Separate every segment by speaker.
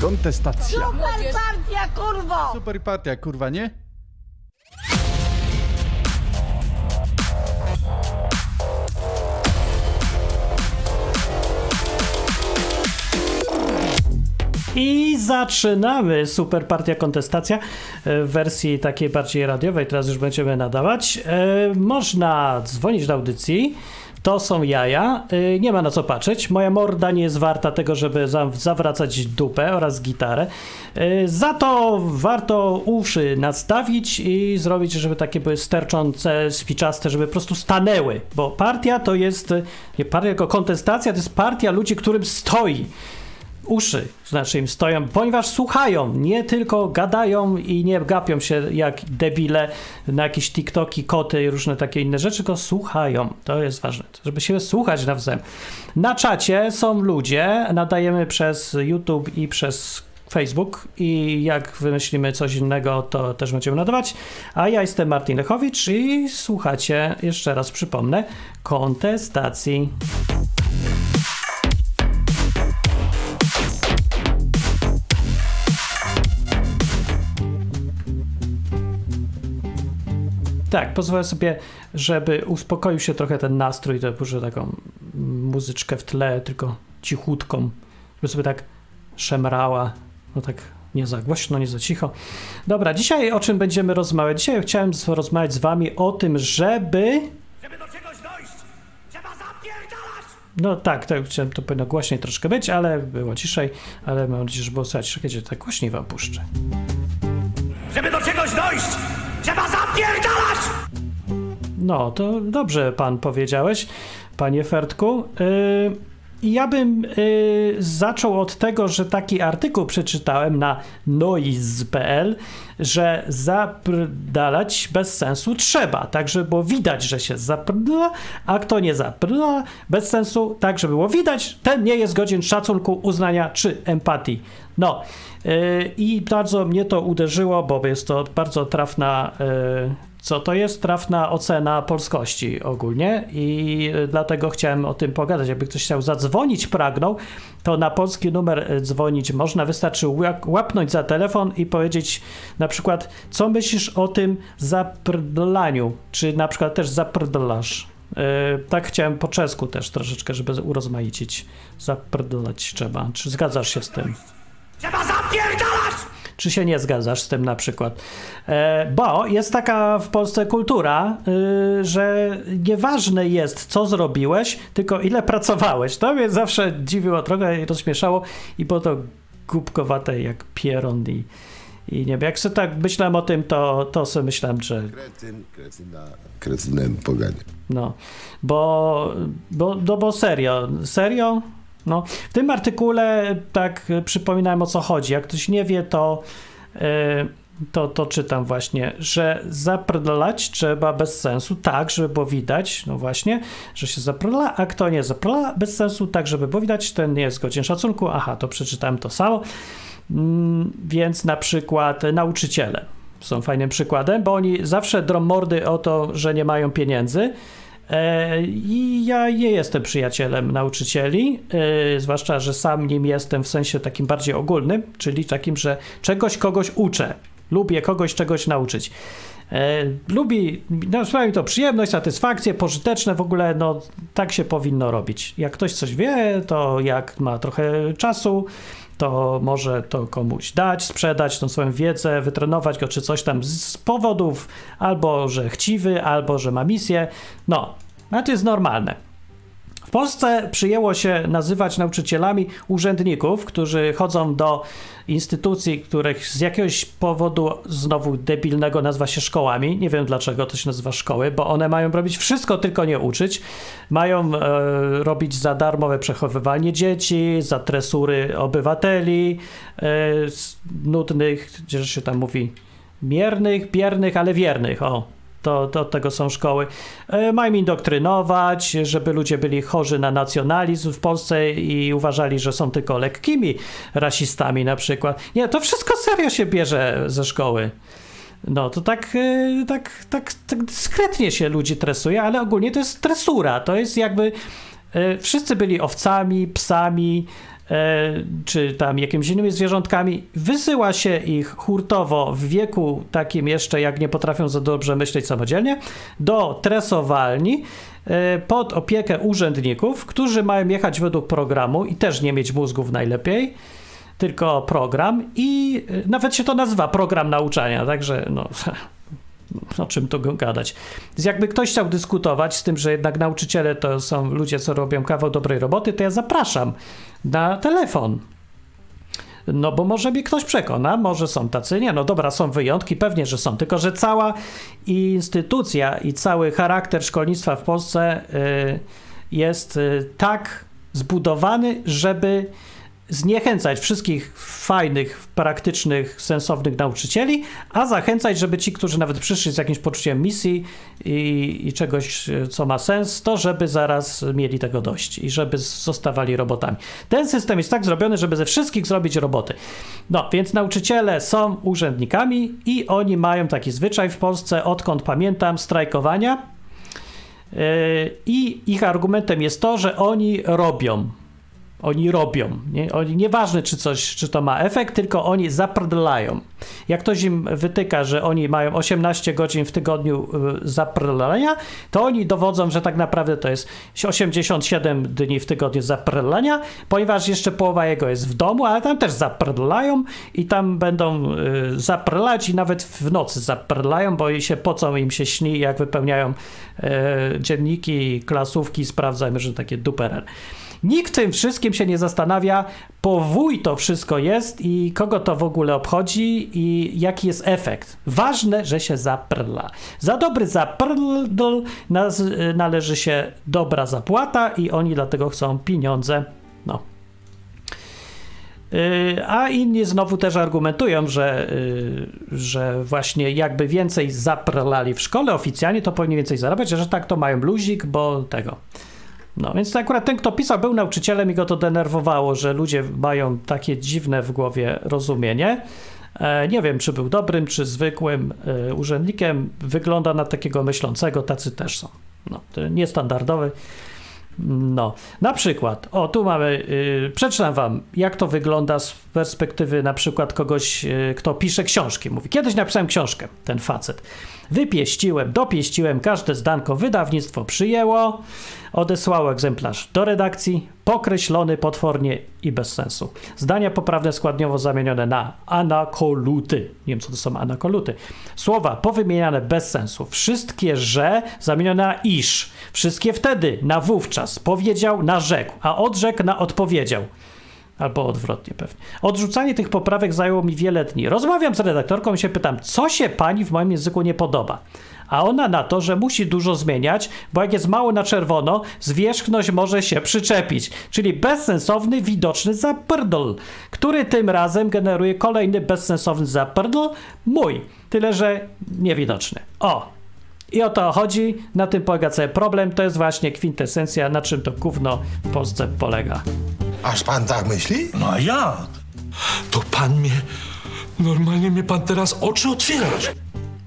Speaker 1: Kontestacja.
Speaker 2: Super partia, kurwo!
Speaker 1: Super partia, kurwa, nie?
Speaker 3: I zaczynamy Super Partia Kontestacja e, w wersji takiej bardziej radiowej. Teraz już będziemy nadawać. E, Można dzwonić do audycji. To są jaja. E, Nie ma na co patrzeć. Moja morda nie jest warta tego, żeby za- zawracać dupę oraz gitarę. E, Za to warto uszy nadstawić i zrobić, żeby takie były sterczące, spiczaste, żeby po prostu stanęły. Bo partia to jest, e, nie partia, tylko kontestacja to jest partia ludzi, którym stoi uszy, znaczy im stoją, ponieważ słuchają, nie tylko gadają i nie gapią się jak debile na jakieś TikToki, koty i różne takie inne rzeczy, tylko słuchają. To jest ważne, żeby się słuchać nawzajem. Na czacie są ludzie, nadajemy przez YouTube i przez Facebook i jak wymyślimy coś innego, to też będziemy nadawać. A ja jestem Martin Lechowicz i słuchacie, jeszcze raz przypomnę, kontestacji. Tak, pozwolę sobie, żeby uspokoił się trochę ten nastrój, to puszczę taką muzyczkę w tle, tylko cichutką, żeby sobie tak szemrała, no tak nie za głośno, nie za cicho. Dobra, dzisiaj o czym będziemy rozmawiać? Dzisiaj chciałem rozmawiać z wami o tym, żeby...
Speaker 4: Żeby do czegoś dojść, trzeba zapierdalać!
Speaker 3: No tak, tak, chciałem to powinno głośniej troszkę być, ale było ciszej, ale mam nadzieję, że było słychać. Czekajcie, tak głośniej wam puszczę.
Speaker 4: Żeby do czegoś dojść, trzeba zapierdalać!
Speaker 3: No, to dobrze pan powiedziałeś, panie Fertku. Yy, ja bym yy, zaczął od tego, że taki artykuł przeczytałem na noise.pl, że zaprdalać bez sensu trzeba, tak żeby było widać, że się zaprdala, a kto nie zaprdala bez sensu, tak żeby było widać, ten nie jest godzien szacunku, uznania czy empatii. No yy, i bardzo mnie to uderzyło, bo jest to bardzo trafna co to jest trafna ocena polskości ogólnie i y, dlatego chciałem o tym pogadać. Jakby ktoś chciał zadzwonić, pragnął, to na polski numer y, dzwonić można. Wystarczy łap- łapnąć za telefon i powiedzieć na przykład, co myślisz o tym zaprdlaniu, czy na przykład też zaprdlasz. Yy, tak chciałem po czesku też troszeczkę, żeby urozmaicić. Zaprdlać trzeba. Czy zgadzasz się z tym?
Speaker 4: Trzeba zapierdalać!
Speaker 3: Czy się nie zgadzasz z tym na przykład? E, bo jest taka w Polsce kultura, y, że nieważne jest, co zrobiłeś, tylko ile pracowałeś. To mnie zawsze dziwiło trochę i rozśmieszało i było to głupkowate jak pieron i, i nie wiem. Jak sobie tak myślałem o tym, to, to sobie myślałem, że
Speaker 5: Kretyn, kretyna, kretynem poganie.
Speaker 3: no, bo, bo, no bo serio, serio? No, w tym artykule tak y, przypominałem o co chodzi. Jak ktoś nie wie, to, y, to, to czytam właśnie, że zaprdalać trzeba bez sensu, tak, żeby było widać, no właśnie, że się zaprdala, a kto nie zaprdala bez sensu, tak, żeby było widać, ten nie jest godzien szacunku. Aha, to przeczytałem to samo. Mm, więc na przykład nauczyciele są fajnym przykładem, bo oni zawsze drą mordy o to, że nie mają pieniędzy. E, I ja nie jestem przyjacielem nauczycieli, e, zwłaszcza, że sam nim jestem w sensie takim bardziej ogólnym, czyli takim, że czegoś kogoś uczę. Lubię kogoś czegoś nauczyć. E, lubi, no, sprawia mi to przyjemność, satysfakcję, pożyteczne w ogóle, no tak się powinno robić. Jak ktoś coś wie, to jak ma trochę czasu, to może to komuś dać, sprzedać tą swoją wiedzę, wytrenować go czy coś tam z powodów, albo że chciwy, albo że ma misję. No, a to jest normalne. W Polsce przyjęło się nazywać nauczycielami urzędników, którzy chodzą do instytucji, których z jakiegoś powodu znowu debilnego nazywa się szkołami. Nie wiem dlaczego to się nazywa szkoły, bo one mają robić wszystko, tylko nie uczyć. Mają e, robić za darmowe przechowywanie dzieci, za tresury obywateli, e, nudnych, gdzie się tam mówi, miernych, biernych, ale wiernych. O, to, to od tego są szkoły. E, Mają indoktrynować, żeby ludzie byli chorzy na nacjonalizm w Polsce i uważali, że są tylko lekkimi rasistami na przykład. Nie, to wszystko serio się bierze ze szkoły. No to tak, e, tak, tak, tak dyskretnie się ludzi tresuje, ale ogólnie to jest tresura. To jest jakby e, wszyscy byli owcami, psami, czy tam jakimiś innymi zwierzątkami, wysyła się ich hurtowo w wieku takim jeszcze, jak nie potrafią za dobrze myśleć samodzielnie, do tresowalni e, pod opiekę urzędników, którzy mają jechać według programu i też nie mieć mózgów najlepiej, tylko program i e, nawet się to nazywa program nauczania, także no o czym tu gadać. Więc jakby ktoś chciał dyskutować z tym, że jednak nauczyciele to są ludzie, co robią kawał dobrej roboty, to ja zapraszam na telefon. No bo może mnie ktoś przekona, może są tacy, nie, no dobra, są wyjątki, pewnie, że są, tylko że cała instytucja i cały charakter szkolnictwa w Polsce y, jest y, tak zbudowany, żeby zniechęcać wszystkich fajnych, praktycznych, sensownych nauczycieli, a zachęcać, żeby ci, którzy nawet przyszli z jakimś poczuciem misji i, i czegoś, co ma sens, to żeby zaraz mieli tego dość i żeby zostawali robotami. Ten system jest tak zrobiony, żeby ze wszystkich zrobić roboty. No, więc nauczyciele są urzędnikami i oni mają taki zwyczaj w Polsce, odkąd pamiętam, strajkowania. Yy, I ich argumentem jest to, że oni robią. Oni robią. Nie? Oni, nieważne, czy coś, czy to ma efekt, tylko oni zaprdlają. Jak ktoś im wytyka, że oni mają 18 godzin w tygodniu y, zaprdlania, to oni dowodzą, że tak naprawdę to jest 87 dni w tygodniu zaprdlania, ponieważ jeszcze połowa jego jest w domu, ale tam też zaprdlają i tam będą y, zaprdlać i nawet w nocy zaprdlają, bo się pocą, im się śni, jak wypełniają y, dzienniki, klasówki, sprawdzają, że takie duperel. Nikt tym wszystkim się nie zastanawia, powój to wszystko jest i kogo to w ogóle obchodzi i jaki jest efekt. Ważne, że się zaprla. Za dobry zaprldl należy się dobra zapłata i oni dlatego chcą pieniądze. No. Yy, a inni znowu też argumentują, że, yy, że właśnie jakby więcej zaprlali w szkole oficjalnie, to powinni więcej zarabiać, że tak to mają luzik, bo tego. No więc akurat ten, kto pisał, był nauczycielem i go to denerwowało, że ludzie mają takie dziwne w głowie rozumienie. E, nie wiem, czy był dobrym, czy zwykłym e, urzędnikiem. Wygląda na takiego myślącego, tacy też są. No, niestandardowy. No, na przykład, o tu mamy, yy, przeczytam wam, jak to wygląda z perspektywy na przykład kogoś, yy, kto pisze książki. Mówi, kiedyś napisałem książkę, ten facet. Wypieściłem, dopieściłem, każde zdanko wydawnictwo przyjęło, odesłało egzemplarz do redakcji, pokreślony potwornie i bez sensu. Zdania poprawne składniowo zamienione na anakoluty. Nie wiem, co to są anakoluty. Słowa powymieniane bez sensu. Wszystkie że zamienione na iż. Wszystkie wtedy na wówczas. Powiedział na rzekł, a odrzekł na odpowiedział. Albo odwrotnie pewnie. Odrzucanie tych poprawek zajęło mi wiele dni. Rozmawiam z redaktorką i się pytam, co się pani w moim języku nie podoba? A ona na to, że musi dużo zmieniać, bo jak jest mało na czerwono, zwierzchność może się przyczepić. Czyli bezsensowny, widoczny zaprdol, który tym razem generuje kolejny bezsensowny zaprdol, mój. Tyle, że niewidoczny. O, i o to chodzi, na tym polega cały problem, to jest właśnie kwintesencja, na czym to gówno w Polsce polega.
Speaker 6: Aż pan tak myśli?
Speaker 4: No a jak?
Speaker 7: To pan mnie. Normalnie mnie pan teraz oczy otwierasz.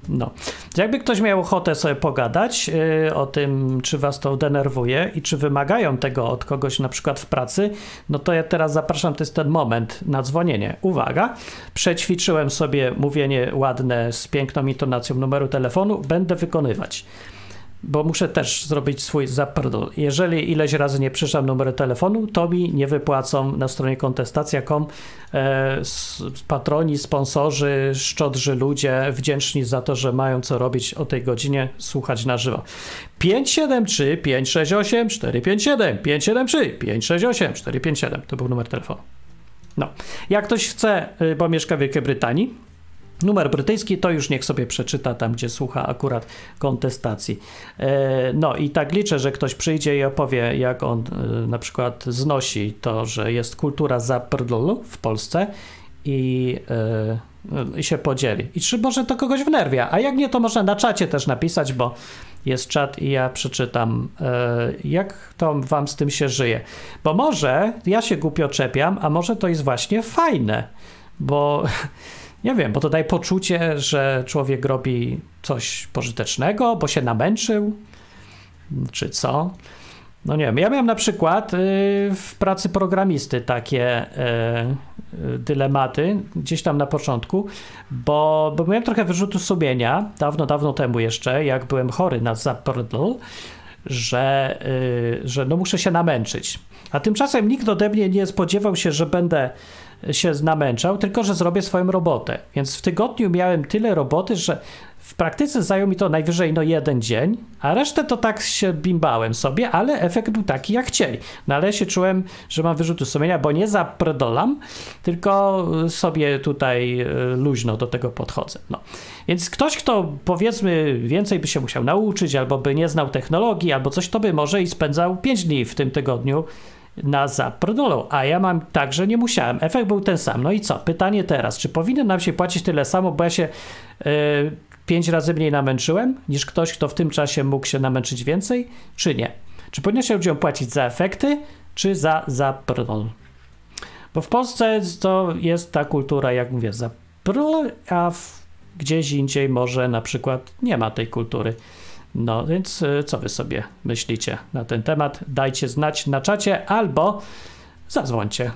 Speaker 3: No. Jakby ktoś miał ochotę sobie pogadać yy, o tym, czy was to denerwuje i czy wymagają tego od kogoś na przykład w pracy, no to ja teraz zapraszam, to jest ten moment na dzwonienie. Uwaga, przećwiczyłem sobie mówienie ładne z piękną intonacją numeru telefonu, będę wykonywać bo muszę też zrobić swój zaprdol. Jeżeli ileś razy nie przyszłam numer telefonu, to mi nie wypłacą na stronie kontestacja.com e, patroni, sponsorzy, szczodrzy ludzie wdzięczni za to, że mają co robić o tej godzinie, słuchać na żywo. 573 568 457 573 568 457 to był numer telefonu. No, jak ktoś chce, y, bo mieszka w Wielkiej Brytanii, Numer brytyjski to już niech sobie przeczyta tam, gdzie słucha akurat kontestacji. E, no i tak liczę, że ktoś przyjdzie i opowie, jak on e, na przykład znosi to, że jest kultura zaprdlu w Polsce i, e, i się podzieli. I czy może to kogoś wnerwia, a jak nie, to można na czacie też napisać, bo jest czat i ja przeczytam, jak to wam z tym się żyje. Bo może ja się głupio czepiam, a może to jest właśnie fajne, bo Nie wiem, bo to daje poczucie, że człowiek robi coś pożytecznego, bo się namęczył, czy co. No nie wiem, ja miałem na przykład y, w pracy programisty takie y, y, dylematy gdzieś tam na początku, bo, bo miałem trochę wyrzutu sumienia, dawno, dawno temu jeszcze, jak byłem chory na zapordol, że, że no muszę się namęczyć. A tymczasem nikt ode mnie nie spodziewał się, że będę się namęczał, tylko że zrobię swoją robotę. Więc w tygodniu miałem tyle roboty, że w praktyce zajął mi to najwyżej no jeden dzień, a resztę to tak się bimbałem sobie, ale efekt był taki jak chcieli. No ale się czułem, że mam wyrzuty sumienia, bo nie zapredolam, tylko sobie tutaj e, luźno do tego podchodzę. No. Więc ktoś, kto powiedzmy więcej by się musiał nauczyć, albo by nie znał technologii, albo coś, to by może i spędzał 5 dni w tym tygodniu na zaprodolą, a ja mam tak, że nie musiałem. Efekt był ten sam. No i co? Pytanie teraz, czy powinno nam się płacić tyle samo, bo ja się yy, pięć razy mniej namęczyłem, niż ktoś, kto w tym czasie mógł się namęczyć więcej, czy nie? Czy powinno się ludziom płacić za efekty, czy za zaprodol? Bo w Polsce to jest ta kultura, jak mówię, zaprodol, a w, gdzieś indziej może na przykład nie ma tej kultury. No więc y, co wy sobie myślicie na ten temat? Dajcie znać na czacie albo zadzwońcie.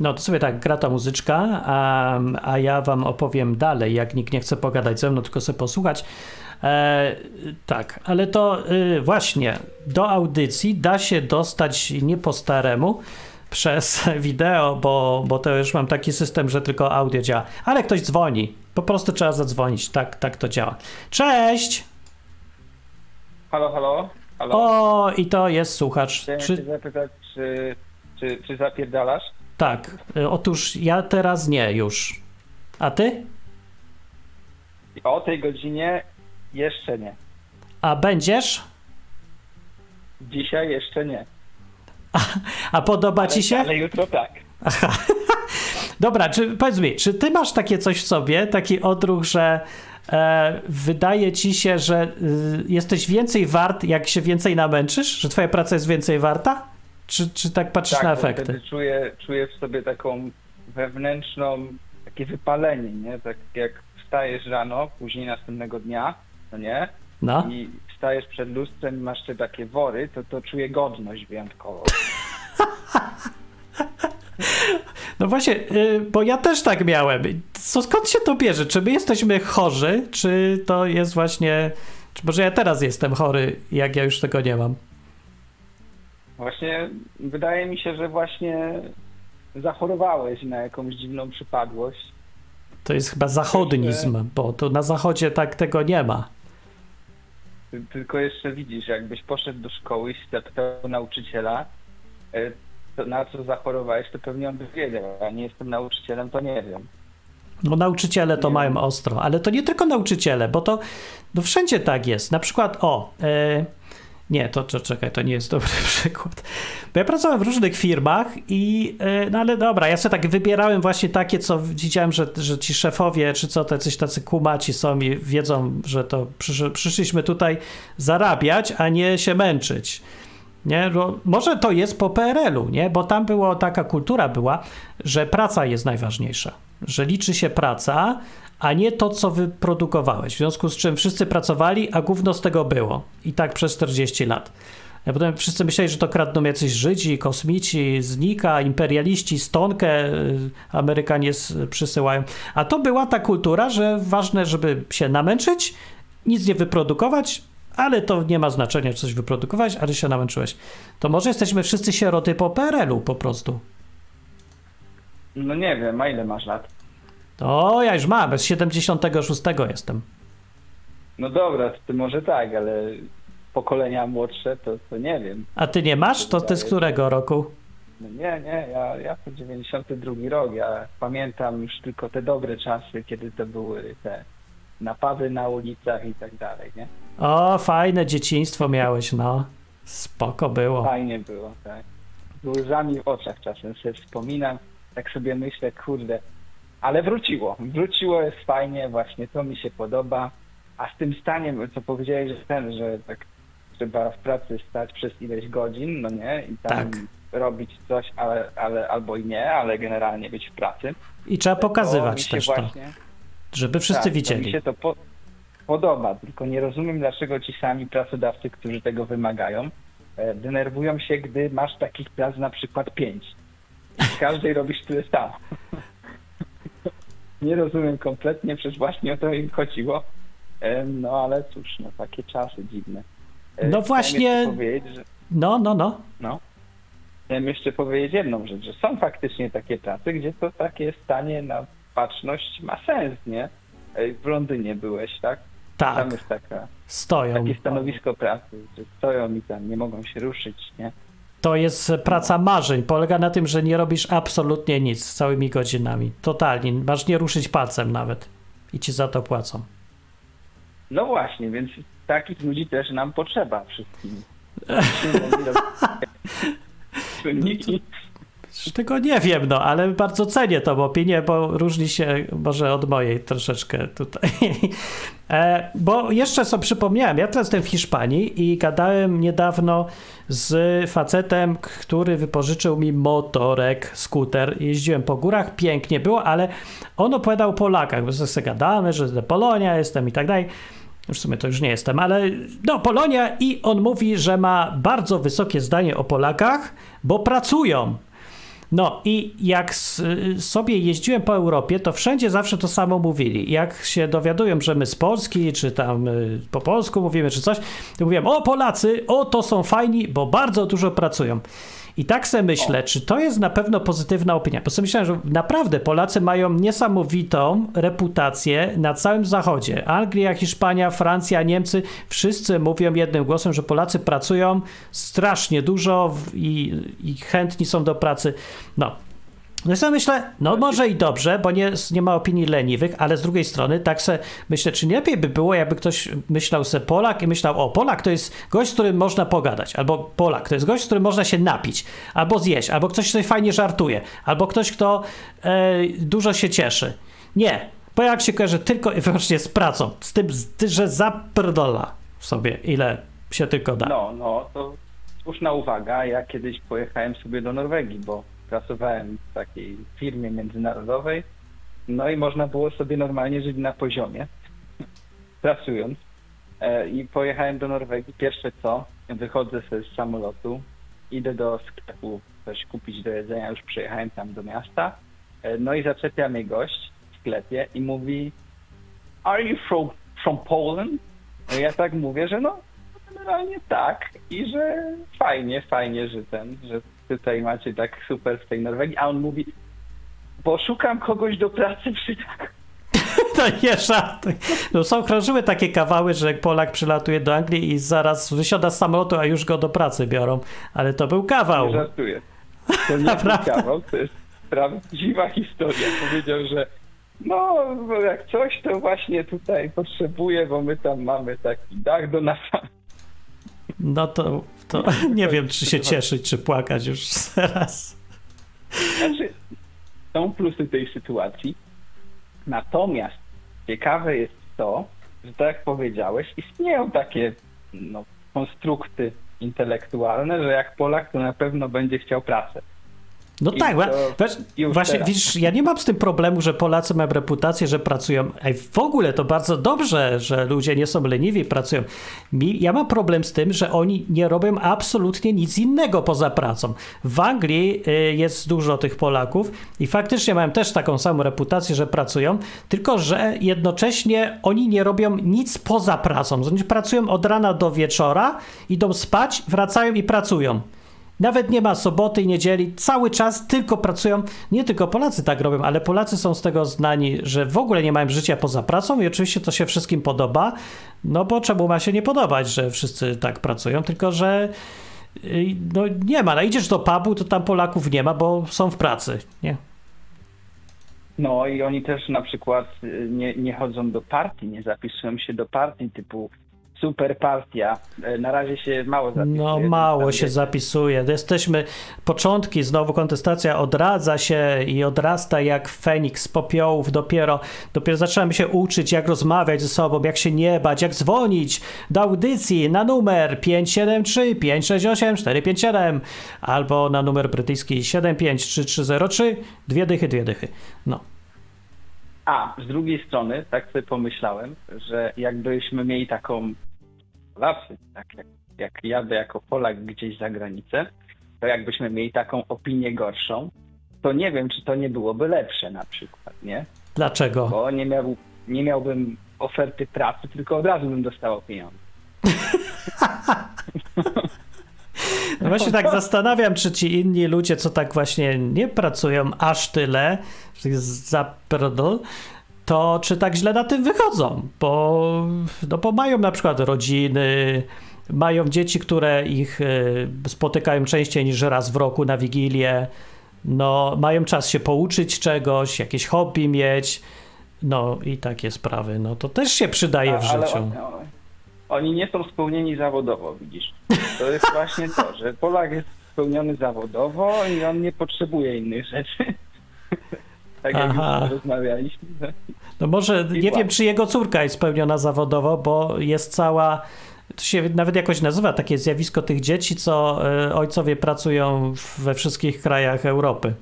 Speaker 3: No to sobie tak, gra ta muzyczka, a, a ja wam opowiem dalej, jak nikt nie chce pogadać ze mną, tylko sobie posłuchać. E, tak, ale to y, właśnie do audycji da się dostać nie po staremu przez wideo, bo, bo to już mam taki system, że tylko audio działa. Ale ktoś dzwoni, po prostu trzeba zadzwonić, tak, tak to działa. Cześć!
Speaker 8: Halo, halo? Halo?
Speaker 3: O, i to jest słuchacz.
Speaker 8: Chciałem
Speaker 3: Czy,
Speaker 8: zapytać, czy, czy, czy zapierdalasz?
Speaker 3: Tak, y, otóż ja teraz nie już. A ty?
Speaker 8: O tej godzinie jeszcze nie.
Speaker 3: A będziesz?
Speaker 8: Dzisiaj jeszcze nie.
Speaker 3: A podoba
Speaker 8: Ale,
Speaker 3: ci się?
Speaker 8: ale jutro tak.
Speaker 3: Dobra, czy powiedz mi, czy ty masz takie coś w sobie, taki odruch, że e, wydaje ci się, że y, jesteś więcej wart, jak się więcej namęczysz? Że twoja praca jest więcej warta? Czy, czy tak patrzysz
Speaker 8: tak,
Speaker 3: na efekty?
Speaker 8: Wtedy czuję, czuję w sobie taką wewnętrzną, takie wypalenie, nie? Tak jak wstajesz rano, później następnego dnia, no nie?
Speaker 3: No.
Speaker 8: I stajesz przed lustrem i masz te takie wory, to, to czuję godność wyjątkowo.
Speaker 3: No właśnie, y, bo ja też tak miałem. Co, skąd się to bierze? Czy my jesteśmy chorzy, czy to jest właśnie... Czy może ja teraz jestem chory, jak ja już tego nie mam?
Speaker 8: Właśnie wydaje mi się, że właśnie zachorowałeś na jakąś dziwną przypadłość.
Speaker 3: To jest chyba zachodnizm, bo to na zachodzie tak tego nie ma.
Speaker 8: Ty- Tylko jeszcze widzisz, jakbyś poszedł do szkoły i zapytał nauczyciela, e, to na co zachorowałeś, to pewnie on by wiedział. Ja nie jestem nauczycielem, to nie wiem.
Speaker 3: No nauczyciele to
Speaker 8: Nie.
Speaker 3: mają ostro, ale to nie tylko nauczyciele, bo to no wszędzie tak jest. Na przykład, o, e, nie, to, czekaj, to nie jest dobry przykład. Bo ja pracowałem w różnych firmach i, e, no ale dobra, ja sobie tak wybierałem właśnie takie, co widziałem, że, że ci szefowie, czy co, tacy, tacy kumaci są i wiedzą, że to przysz, przyszliśmy tutaj zarabiać, a nie się męczyć. Nie? Bo może to jest po PRL-u, nie? Bo tam była taka kultura była, że praca jest najważniejsza. Że liczy się praca, a nie to, co wyprodukowałeś. W związku z czym wszyscy pracowali, a gówno z tego było. I tak przez 40 lat. A potem wszyscy myśleli, że to kradną jacyś Żydzi, kosmici, znika, imperialiści, stonkę y, Amerykanie przysyłają. A to była ta kultura, że ważne, żeby się namęczyć, nic nie wyprodukować, ale to nie ma znaczenia, czy coś wyprodukowałeś, ale się namęczyłeś. To może jesteśmy wszyscy sieroty po PRL-u po prostu.
Speaker 8: No nie wiem, a ile masz lat?
Speaker 3: O, ja już mam, z 76 jestem.
Speaker 8: No dobra, to ty może tak, ale pokolenia młodsze to, to nie wiem.
Speaker 3: A ty nie masz? To ty z którego roku?
Speaker 8: No nie, nie, ja, ja to 92 rok, ja pamiętam już tylko te dobre czasy, kiedy to były te napady na ulicach i tak dalej, nie?
Speaker 3: O, fajne dzieciństwo miałeś, no. Spoko było.
Speaker 8: Fajnie było, tak. Z łzami w oczach czasem sobie wspominam, tak sobie myślę, kurde, ale wróciło. Wróciło, jest fajnie, właśnie to mi się podoba. A z tym staniem, co powiedziałeś, że ten, że tak trzeba w pracy stać przez ileś godzin, no nie? I tam
Speaker 3: Tak.
Speaker 8: robić coś, ale, ale albo i nie, ale generalnie być w pracy.
Speaker 3: I trzeba
Speaker 8: To
Speaker 3: pokazywać
Speaker 8: się
Speaker 3: też to,
Speaker 8: właśnie,
Speaker 3: żeby wszyscy
Speaker 8: tak, To mi
Speaker 3: widzieli.
Speaker 8: się to po, podoba, tylko nie rozumiem, dlaczego ci sami pracodawcy, którzy tego wymagają, e, denerwują się, gdy masz takich prac na przykład pięć. I w każdej robisz tyle samo. Nie rozumiem kompletnie, przecież właśnie o to im chodziło. E, No ale cóż, no takie czasy dziwne. E,
Speaker 3: No właśnie-
Speaker 8: że
Speaker 3: No, no, no.
Speaker 8: no. Chciałem jeszcze powiedzieć jedną rzecz, że są faktycznie takie prace, gdzie to takie stanie na baczność ma sens, nie? Ej, W Londynie byłeś, tak? Tam
Speaker 3: Tak,
Speaker 8: jest taka,
Speaker 3: stoją.
Speaker 8: takie stanowisko pracy, że stoją i tam nie mogą się ruszyć, nie?
Speaker 3: To jest praca marzeń. Polega na tym, że nie robisz absolutnie nic całymi godzinami. Totalnie. Masz nie ruszyć palcem nawet. I ci za to płacą.
Speaker 8: No właśnie, więc takich ludzi też nam potrzeba wszystkim.
Speaker 3: Tego nie wiem, no, ale bardzo cenię tą opinię, bo różni się może od mojej troszeczkę tutaj. E, bo jeszcze sobie przypomniałem, ja teraz jestem w Hiszpanii i gadałem niedawno z facetem, który wypożyczył mi motorek, skuter. Jeździłem po górach, pięknie było, ale on opowiadał o Polakach, bo sobie gadamy, że z Polonia jestem i tak dalej. Już w sumie to już nie jestem, ale no, Polonia i on mówi, że ma bardzo wysokie zdanie o Polakach, bo pracują. No i jak s- sobie jeździłem po Europie, to wszędzie zawsze to samo mówili. Jak się dowiadują, że my z Polski, czy tam y, po polsku mówimy, czy coś, to mówią, o Polacy, o to są fajni, bo bardzo dużo pracują. I tak sobie myślę, czy to jest na pewno pozytywna opinia. Bo sobie myślałem, że naprawdę Polacy mają niesamowitą reputację na całym zachodzie. Anglia, Hiszpania, Francja, Niemcy, wszyscy mówią jednym głosem, że Polacy pracują strasznie dużo i, i chętni są do pracy. No. No sobie myślę, no może i dobrze, bo nie, nie ma opinii leniwych, ale z drugiej strony tak se myślę, czy nie lepiej by było, jakby ktoś myślał se Polak i myślał, o Polak to jest gość, z którym można pogadać, albo Polak to jest gość, z którym można się napić, albo zjeść, albo ktoś, kto fajnie żartuje, albo ktoś, kto e, dużo się cieszy. Nie, Polak się kojarzy tylko i wyłącznie z pracą, z tym, z, tym, że zaprdola sobie ile się tylko da.
Speaker 8: No, no, to słuszna uwaga. Ja kiedyś pojechałem sobie do Norwegii, bo pracowałem w takiej firmie międzynarodowej. No i można było sobie normalnie żyć na poziomie, pracując. E, I pojechałem do Norwegii. Pierwsze co, wychodzę z samolotu, idę do sklepu coś kupić do jedzenia, już przyjechałem tam do miasta. E, No i zaczepia mnie gość w sklepie i mówi Are you from, from Poland? No ja tak mówię, że no generalnie tak i że fajnie, fajnie, że ten, że tutaj macie tak super w tej Norwegii, a on mówi, bo szukam kogoś do pracy przy tak.
Speaker 3: To nie żartuj. No są krążyły takie kawały, że Polak przylatuje do Anglii i zaraz wysiada z samolotu, a już go do pracy biorą. Ale to był kawał.
Speaker 8: Nie żartuję. To nie
Speaker 3: Naprawdę?
Speaker 8: kawał, to jest prawdziwa historia. Powiedział, że no, jak coś, to właśnie tutaj potrzebuję, bo my tam mamy taki dach do nas.
Speaker 3: No to, to nie wiem, czy się cieszyć, czy płakać już teraz.
Speaker 8: Znaczy, są plusy tej sytuacji. Natomiast ciekawe jest to, że tak jak powiedziałeś, istnieją takie no, konstrukty intelektualne, że jak Polak, to na pewno będzie chciał pracę.
Speaker 3: No
Speaker 8: I
Speaker 3: tak,
Speaker 8: to-
Speaker 3: wiesz, właśnie
Speaker 8: teraz.
Speaker 3: widzisz, ja nie mam z tym problemu, że Polacy mają reputację, że pracują. Ej, w ogóle to bardzo dobrze, że ludzie nie są leniwi, pracują. Mi, ja mam problem z tym, że oni nie robią absolutnie nic innego poza pracą. W Anglii y, jest dużo tych Polaków i faktycznie mają też taką samą reputację, że pracują, tylko że jednocześnie oni nie robią nic poza pracą. Oni pracują od rana do wieczora, idą spać, wracają i pracują. Nawet nie ma soboty i niedzieli, cały czas tylko pracują. Nie tylko Polacy tak robią, ale Polacy są z tego znani, że w ogóle nie mają życia poza pracą i oczywiście to się wszystkim podoba. No bo czemu ma się nie podobać, że wszyscy tak pracują, tylko że y, no nie ma. No idziesz do pubu, to tam Polaków nie ma, bo są w pracy, nie?
Speaker 8: No i oni też na przykład y, nie, nie chodzą do partii, nie zapisują się do partii typu super partia. E, Na razie się mało zapisuje.
Speaker 3: No mało się zapisuje. Jesteśmy, początki, znowu kontestacja odradza się i odrasta jak Feniks z popiołów dopiero. Dopiero zaczynamy się uczyć, jak rozmawiać ze sobą, jak się nie bać, jak dzwonić do audycji na numer 573 568 457 albo na numer brytyjski 753303 dwie dychy, dwie dychy. No.
Speaker 8: A, z drugiej strony, tak sobie pomyślałem, że jakbyśmy mieli taką Polacy, tak jak, jak jadę jako Polak gdzieś za granicę, to jakbyśmy mieli taką opinię gorszą, to nie wiem, czy to nie byłoby lepsze na przykład, nie?
Speaker 3: Dlaczego?
Speaker 8: Bo nie, miał, nie miałbym oferty pracy, tylko od razu bym dostał pieniądze.
Speaker 3: No właśnie tak zastanawiam, czy ci inni ludzie, co tak właśnie nie pracują aż tyle, że jest zaperdol, to czy tak źle na tym wychodzą? Bo, no bo mają na przykład rodziny, mają dzieci, które ich y, spotykają częściej niż raz w roku na Wigilię, no mają czas się pouczyć czegoś, jakieś hobby mieć, no i takie sprawy, no to też się przydaje w
Speaker 8: A- ale
Speaker 3: życiu.
Speaker 8: on- Oni nie są spełnieni zawodowo, widzisz. To jest właśnie to, że Polak jest spełniony zawodowo i on nie potrzebuje innych rzeczy. Tak jak
Speaker 3: Aha.
Speaker 8: już rozmawialiśmy.
Speaker 3: No może,
Speaker 8: I
Speaker 3: nie wiem, czy jego córka jest spełniona zawodowo, bo jest cała, to się nawet jakoś nazywa, takie zjawisko tych dzieci, co y, ojcowie pracują we wszystkich krajach Europy.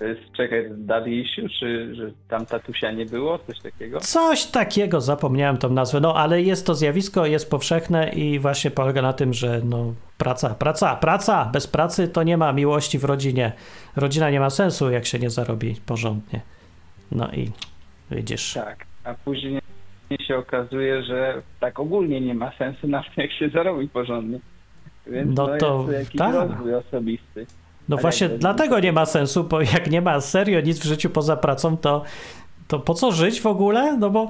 Speaker 8: To jest, czekaj, daddy issue, czy że tam tatusia nie było, coś takiego?
Speaker 3: Coś takiego, zapomniałem tą nazwę, no ale jest to zjawisko, jest powszechne i właśnie polega na tym, że no praca, praca, praca, bez pracy to nie ma miłości w rodzinie. Rodzina nie ma sensu, jak się nie zarobi porządnie. No i widzisz.
Speaker 8: Tak, a później się okazuje, że tak ogólnie nie ma sensu nawet jak się zarobi porządnie. Więc
Speaker 3: No
Speaker 8: no
Speaker 3: to
Speaker 8: jest jakiś
Speaker 3: tak.
Speaker 8: rozwój osobisty.
Speaker 3: No właśnie dlatego nie ma sensu, bo jak nie ma serio nic w życiu poza pracą, to, to po co żyć w ogóle? No bo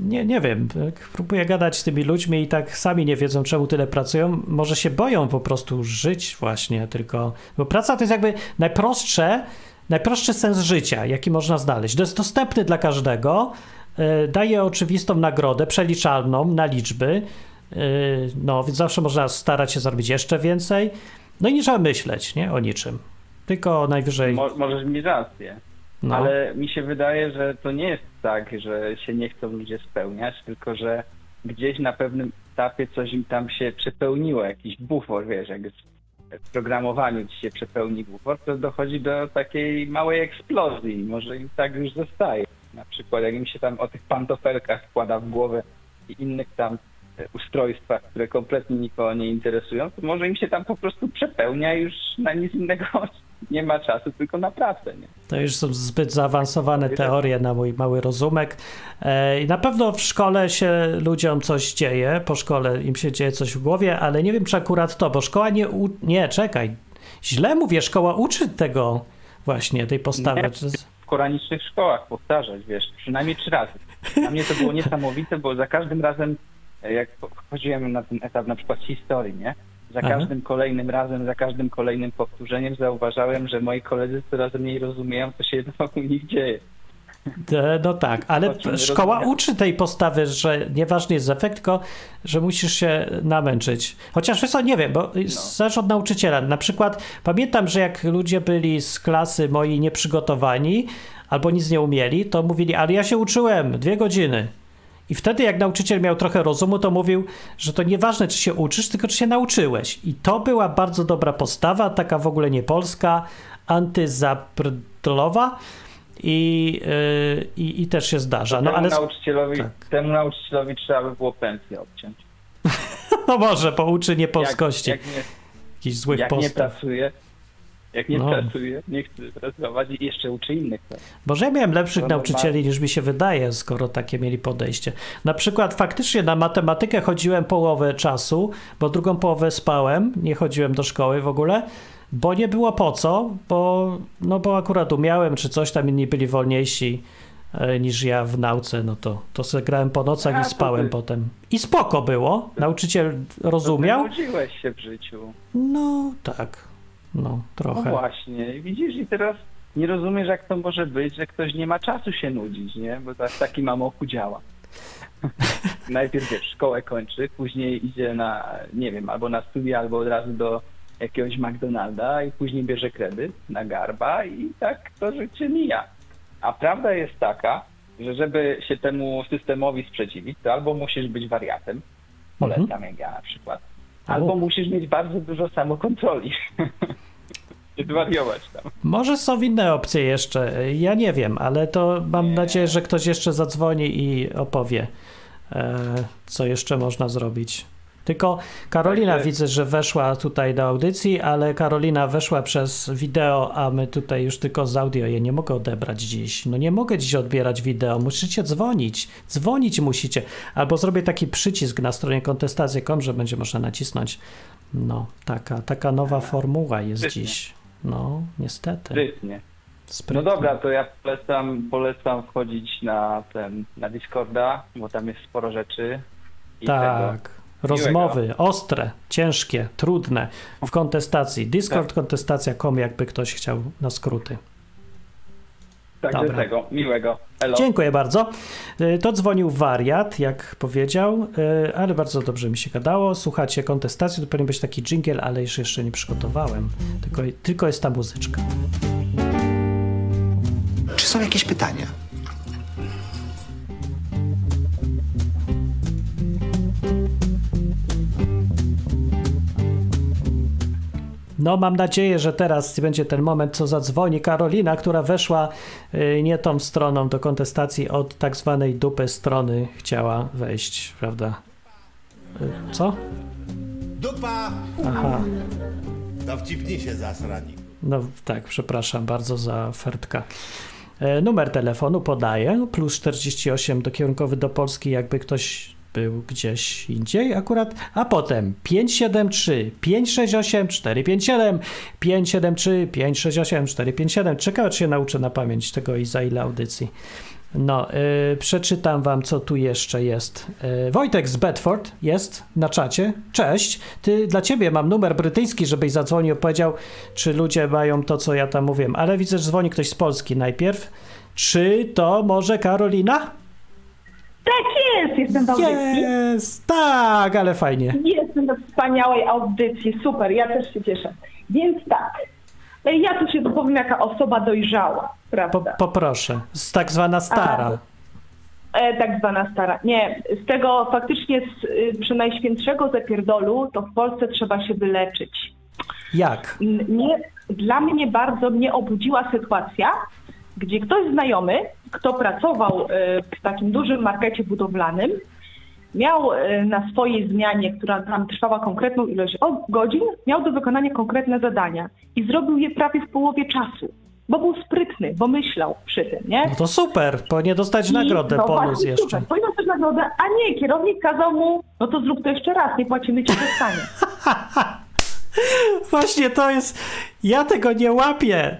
Speaker 3: nie, nie wiem, próbuję gadać z tymi ludźmi i tak sami nie wiedzą, czemu tyle pracują. Może się boją po prostu żyć właśnie, tylko... Bo praca to jest jakby najprostsze, najprostszy sens życia, jaki można znaleźć. To jest dostępny dla każdego, y, daje oczywistą nagrodę, przeliczalną na liczby, y, no więc zawsze można starać się zarobić jeszcze więcej. No i nie trzeba myśleć, nie? O niczym. Tylko najwyżej...
Speaker 8: Mo- możesz mieć rację.
Speaker 3: No.
Speaker 8: Ale mi się wydaje, że to nie jest tak, że się nie chcą ludzie spełniać, tylko że gdzieś na pewnym etapie coś im tam się przepełniło, jakiś bufor, wiesz, jak w programowaniu ci się przepełni bufor, to dochodzi do takiej małej eksplozji może im tak już zostaje. Na przykład jak im się tam o tych pantofelkach wkłada w głowę i innych tam ustrojstwach, które kompletnie nikogo nie interesują, to może im się tam po prostu przepełnia już na nic innego nie ma czasu, tylko na pracę, nie?
Speaker 3: To już są zbyt zaawansowane teorie na mój mały rozumek. E, I na pewno w szkole się ludziom coś dzieje, po szkole im się dzieje coś w głowie, ale nie wiem, czy akurat to, bo szkoła nie... U... Nie, czekaj. Źle mówię, szkoła uczy tego właśnie, tej postawy.
Speaker 8: Nie. W koranicznych szkołach powtarzać, wiesz, przynajmniej trzy razy. Dla mnie to było niesamowite, bo za każdym razem, jak chodziłem na ten etap na przykład historii, nie? Za
Speaker 3: Aha.
Speaker 8: każdym kolejnym razem, za każdym kolejnym powtórzeniem zauważałem, że moi koledzy coraz mniej rozumieją, co się wokół nich dzieje.
Speaker 3: E, No tak, ale szkoła
Speaker 8: rozmawiamy?
Speaker 3: uczy tej postawy, że nieważny jest efekt, tylko że musisz się namęczyć. Chociaż wiesz co, nie wiem, bo zależy od nauczyciela. Na przykład pamiętam, że jak ludzie byli z klasy moi nieprzygotowani albo nic nie umieli, to mówili, ale ja się uczyłem dwie godziny. I wtedy, jak nauczyciel miał trochę rozumu, to mówił, że to nieważne, czy się uczysz, tylko czy się nauczyłeś. I to była bardzo dobra postawa, taka w ogóle niepolska, antyzaprdolowa. I, yy, i, I też się zdarza. No
Speaker 8: temu,
Speaker 3: ale
Speaker 8: nauczycielowi,
Speaker 3: tak.
Speaker 8: temu nauczycielowi trzeba by było pensję obciąć.
Speaker 3: no może pouczy niepolskości,
Speaker 8: Jak, jak nie,
Speaker 3: jakichś złych
Speaker 8: jak nie
Speaker 3: postaw.
Speaker 8: pracuje, jak nie
Speaker 3: No.
Speaker 8: pracuje, nie chce pracować i jeszcze uczy innych.
Speaker 3: Może ja miałem lepszych
Speaker 8: No,
Speaker 3: nauczycieli niż mi się wydaje, skoro takie mieli podejście. Na przykład faktycznie na matematykę chodziłem połowę czasu, bo drugą połowę spałem, nie chodziłem do szkoły w ogóle, bo nie było po co, bo, no bo akurat umiałem, czy coś tam inni byli wolniejsi e, niż ja w nauce, no to, to sobie grałem po nocach
Speaker 8: A,
Speaker 3: i spałem
Speaker 8: ty-
Speaker 3: potem. I spoko było, nauczyciel rozumiał,
Speaker 8: Nudziłeś się w życiu.
Speaker 3: no tak, no
Speaker 8: No
Speaker 3: trochę.
Speaker 8: właśnie, widzisz i teraz nie rozumiesz jak to może być, że ktoś nie ma czasu się nudzić, nie? Bo tak, taki mamochu działa. najpierw wiesz, szkołę kończy, później idzie na, nie wiem, albo na studia, albo od razu do jakiegoś McDonalda i później bierze kredyt na garba i tak to życie mija. A prawda jest taka, że żeby się temu systemowi sprzeciwić, to albo musisz być wariatem, polecam jak ja na przykład, albo
Speaker 3: O.
Speaker 8: musisz mieć bardzo dużo samokontroli. Nie zwariować tam.
Speaker 3: Może są inne opcje jeszcze. Ja nie wiem, ale to mam nadzieję, że ktoś jeszcze zadzwoni i opowie, e, co jeszcze można zrobić. Tylko Karolina
Speaker 8: Także-
Speaker 3: widzę, że weszła tutaj do audycji, ale Karolina weszła przez wideo, a my tutaj już tylko z audio je nie mogę odebrać dziś. No nie mogę dziś odbierać wideo, musicie dzwonić. Dzwonić musicie. Albo zrobię taki przycisk na stronie kontestacji.com, że będzie można nacisnąć. No, taka, taka nowa formuła jest
Speaker 8: Sprytnie.
Speaker 3: dziś. No, niestety.
Speaker 8: Sprytnie. No
Speaker 3: Sprytnie.
Speaker 8: dobra, to ja polecam, polecam wchodzić na ten, na Discorda, bo tam jest sporo rzeczy. I tego.
Speaker 3: Rozmowy ostre, ciężkie, trudne w kontestacji. Discord
Speaker 8: Tak.
Speaker 3: kontestacja.com, jakby ktoś chciał na skróty.
Speaker 8: Także
Speaker 3: dobra.
Speaker 8: tego, miłego. Elo.
Speaker 3: Dziękuję bardzo. Y, To dzwonił wariat, jak powiedział, y, ale bardzo dobrze mi się gadało. Słuchacie kontestacji, to powinien być taki jingle, ale już jeszcze nie przygotowałem. Tylko, tylko jest ta muzyczka.
Speaker 9: Czy są jakieś pytania?
Speaker 3: No, mam nadzieję, że teraz będzie ten moment, co zadzwoni Karolina, która weszła y, nie tą stroną do kontestacji od tak zwanej dupy strony chciała wejść, prawda? Y, Co?
Speaker 5: Dupa!
Speaker 3: Aha,
Speaker 5: Dowcipnij się zasrani.
Speaker 3: no tak, przepraszam bardzo za fertka. E, Numer telefonu podaję, plus 48 do kierunkowy do Polski, jakby ktoś był gdzieś indziej akurat, a potem 573 568 457 573 568 457. Ciekawe, czy się nauczę na pamięć tego i za ile audycji. No, y, przeczytam wam, co tu jeszcze jest. Y, Wojtek z Bedford jest na czacie. Cześć. Ty, dla ciebie mam numer brytyjski, żebyś zadzwonił powiedział, czy ludzie mają to, co ja tam mówiłem. Ale widzę, że dzwoni ktoś z Polski najpierw. Czy to może Karolina?
Speaker 2: Tak jest, jestem w audycji.
Speaker 3: Jest! Tak, ale fajnie.
Speaker 2: Jestem we wspaniałej audycji, super, ja też się cieszę. Więc tak, e, ja tu się wypowiem jaka osoba dojrzała,
Speaker 3: Po,
Speaker 2: prawda?
Speaker 3: poproszę. Z tak zwana stara.
Speaker 2: E, tak zwana stara. Nie, z tego faktycznie z, y, przy najświętszego zapierdolu to w Polsce trzeba się wyleczyć.
Speaker 3: Jak?
Speaker 2: N- Nie, dla mnie bardzo mnie obudziła sytuacja, gdzie ktoś znajomy, kto pracował e, w takim dużym markecie budowlanym, miał e, na swojej zmianie, która tam trwała konkretną ilość godzin, miał do wykonania konkretne zadania i zrobił je prawie w połowie czasu, bo był sprytny, bo myślał przy tym, nie?
Speaker 3: No to super, powinien dostać nagrodę,
Speaker 2: I- no
Speaker 3: bonus jeszcze.
Speaker 2: Super. Powinno też nagrodę, a nie, kierownik kazał mu, no to zrób to jeszcze raz, nie płacimy ci przestanie.
Speaker 3: Właśnie to jest. Ja tego nie łapię.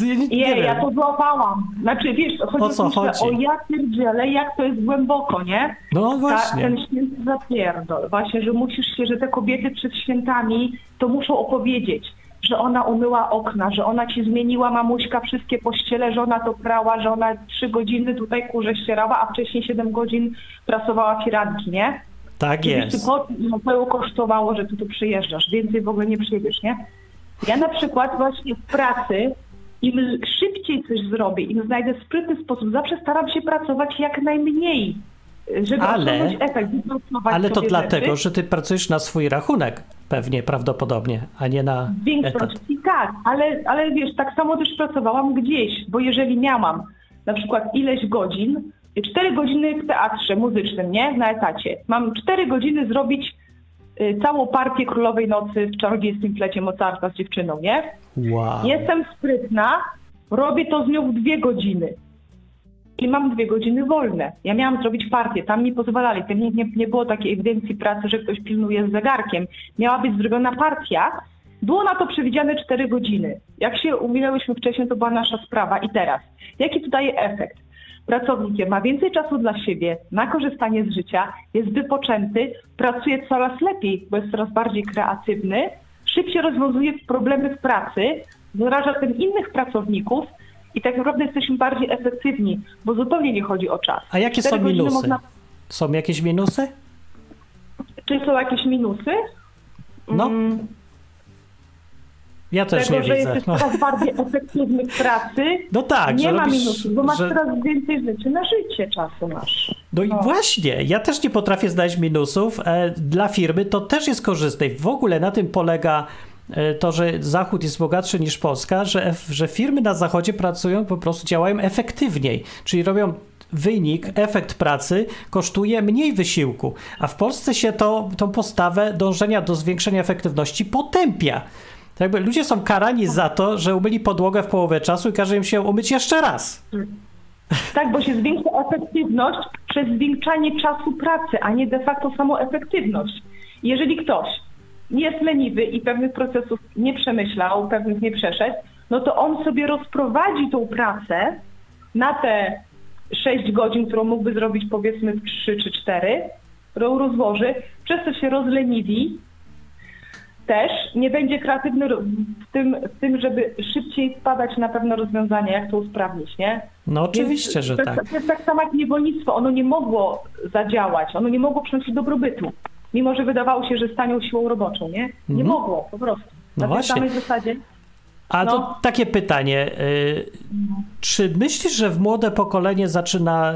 Speaker 3: Nie, nie
Speaker 2: ja to złapałam. Znaczy, wiesz, chodzi
Speaker 3: O co chodzi?
Speaker 2: o ja pierdzielę, jak to jest głęboko, nie?
Speaker 3: No
Speaker 2: Ta,
Speaker 3: właśnie.
Speaker 2: ten święty zapierdol. Właśnie, że musisz się, że te kobiety przed świętami to muszą opowiedzieć, że ona umyła okna, że ona ci zmieniła mamuśka wszystkie pościele, że ona to prała, że ona trzy godziny tutaj kurze ścierała, a wcześniej siedem godzin prasowała firanki, nie?
Speaker 3: Tak jest.
Speaker 2: ty po, no, to kosztowało, że ty tu przyjeżdżasz, więcej w ogóle nie przyjedziesz, nie? Ja na przykład właśnie w pracy, im szybciej coś zrobię, im znajdę sprytny sposób, zawsze staram się pracować jak najmniej, żeby
Speaker 3: Ale-
Speaker 2: efekt.
Speaker 3: Ale to dlatego,
Speaker 2: rzeczy.
Speaker 3: że ty pracujesz na swój rachunek. Pewnie, prawdopodobnie, a nie na
Speaker 2: W
Speaker 3: etat.
Speaker 2: większości tak, ale, ale wiesz, tak samo też pracowałam gdzieś, bo jeżeli miałam na przykład ileś godzin, 4 godziny w teatrze muzycznym, nie? Na etacie. Mam 4 godziny zrobić całą partię Królowej Nocy w czarodziejskim flecie Mozarta z dziewczyną, nie?
Speaker 3: Wow.
Speaker 2: Jestem sprytna, robię to z nią w dwie godziny. I mam dwie godziny wolne. Ja miałam zrobić partię, tam mi pozwalali. Tam nie, nie, nie było takiej ewidencji pracy, że ktoś pilnuje z zegarkiem. Miała być zrobiona partia. Było na to przewidziane cztery godziny. Jak się umawiałyśmy wcześniej, to była nasza sprawa. I teraz, jaki to daje efekt? Pracownik ma więcej czasu dla siebie, na korzystanie z życia, jest wypoczęty, pracuje coraz lepiej, bo jest coraz bardziej kreatywny, szybciej rozwiązuje problemy w pracy, zaraża tym innych pracowników i tak naprawdę jesteśmy bardziej efektywni, bo zupełnie nie chodzi o czas.
Speaker 3: A jakie są minusy?
Speaker 2: Można...
Speaker 3: Są jakieś minusy?
Speaker 2: Czy są jakieś minusy?
Speaker 3: No.
Speaker 2: Mm,
Speaker 3: Ja też
Speaker 2: tego,
Speaker 3: nie
Speaker 2: że
Speaker 3: widzę.
Speaker 2: jesteś
Speaker 3: No,
Speaker 2: coraz bardziej efektywny w pracy.
Speaker 3: no tak,
Speaker 2: nie
Speaker 3: że
Speaker 2: ma
Speaker 3: robisz,
Speaker 2: minusów, bo masz
Speaker 3: że...
Speaker 2: coraz więcej rzeczy na życie czasu masz.
Speaker 3: No i
Speaker 2: No.
Speaker 3: właśnie, ja też nie potrafię znaleźć minusów. E, Dla firmy to też jest korzystne. W ogóle na tym polega e, to, że Zachód jest bogatszy niż Polska, że, że firmy na Zachodzie pracują, po prostu działają efektywniej, czyli robią wynik, efekt pracy kosztuje mniej wysiłku, a w Polsce się to, tą postawę dążenia do zwiększenia efektywności potępia. Tak jakby ludzie są karani za to, że umyli podłogę w połowę czasu i każe im się umyć jeszcze raz.
Speaker 2: Tak, bo się zwiększa efektywność przez zwiększanie czasu pracy, a nie de facto samą efektywność. Jeżeli ktoś jest leniwy i pewnych procesów nie przemyślał, pewnych nie przeszedł, no to on sobie rozprowadzi tą pracę na te 6 godzin, którą mógłby zrobić powiedzmy w 3 czy 4, którą rozłoży, przez co się rozleniwi, też nie będzie kreatywny w tym, w tym, żeby szybciej spadać na pewne rozwiązania, jak to usprawnić, nie?
Speaker 3: No oczywiście,
Speaker 2: Więc
Speaker 3: że
Speaker 2: to,
Speaker 3: tak.
Speaker 2: To jest tak samo jak niewolnictwo. Ono nie mogło zadziałać, ono nie mogło przynosić dobrobytu. Mimo, że wydawało się, że stanią siłą roboczą, nie? Nie
Speaker 3: Mhm.
Speaker 2: mogło, po prostu.
Speaker 3: No
Speaker 2: Na tej
Speaker 3: właśnie.
Speaker 2: samej zasadzie.
Speaker 3: A to
Speaker 2: No.
Speaker 3: takie pytanie. y, Czy myślisz, że w młode pokolenie zaczyna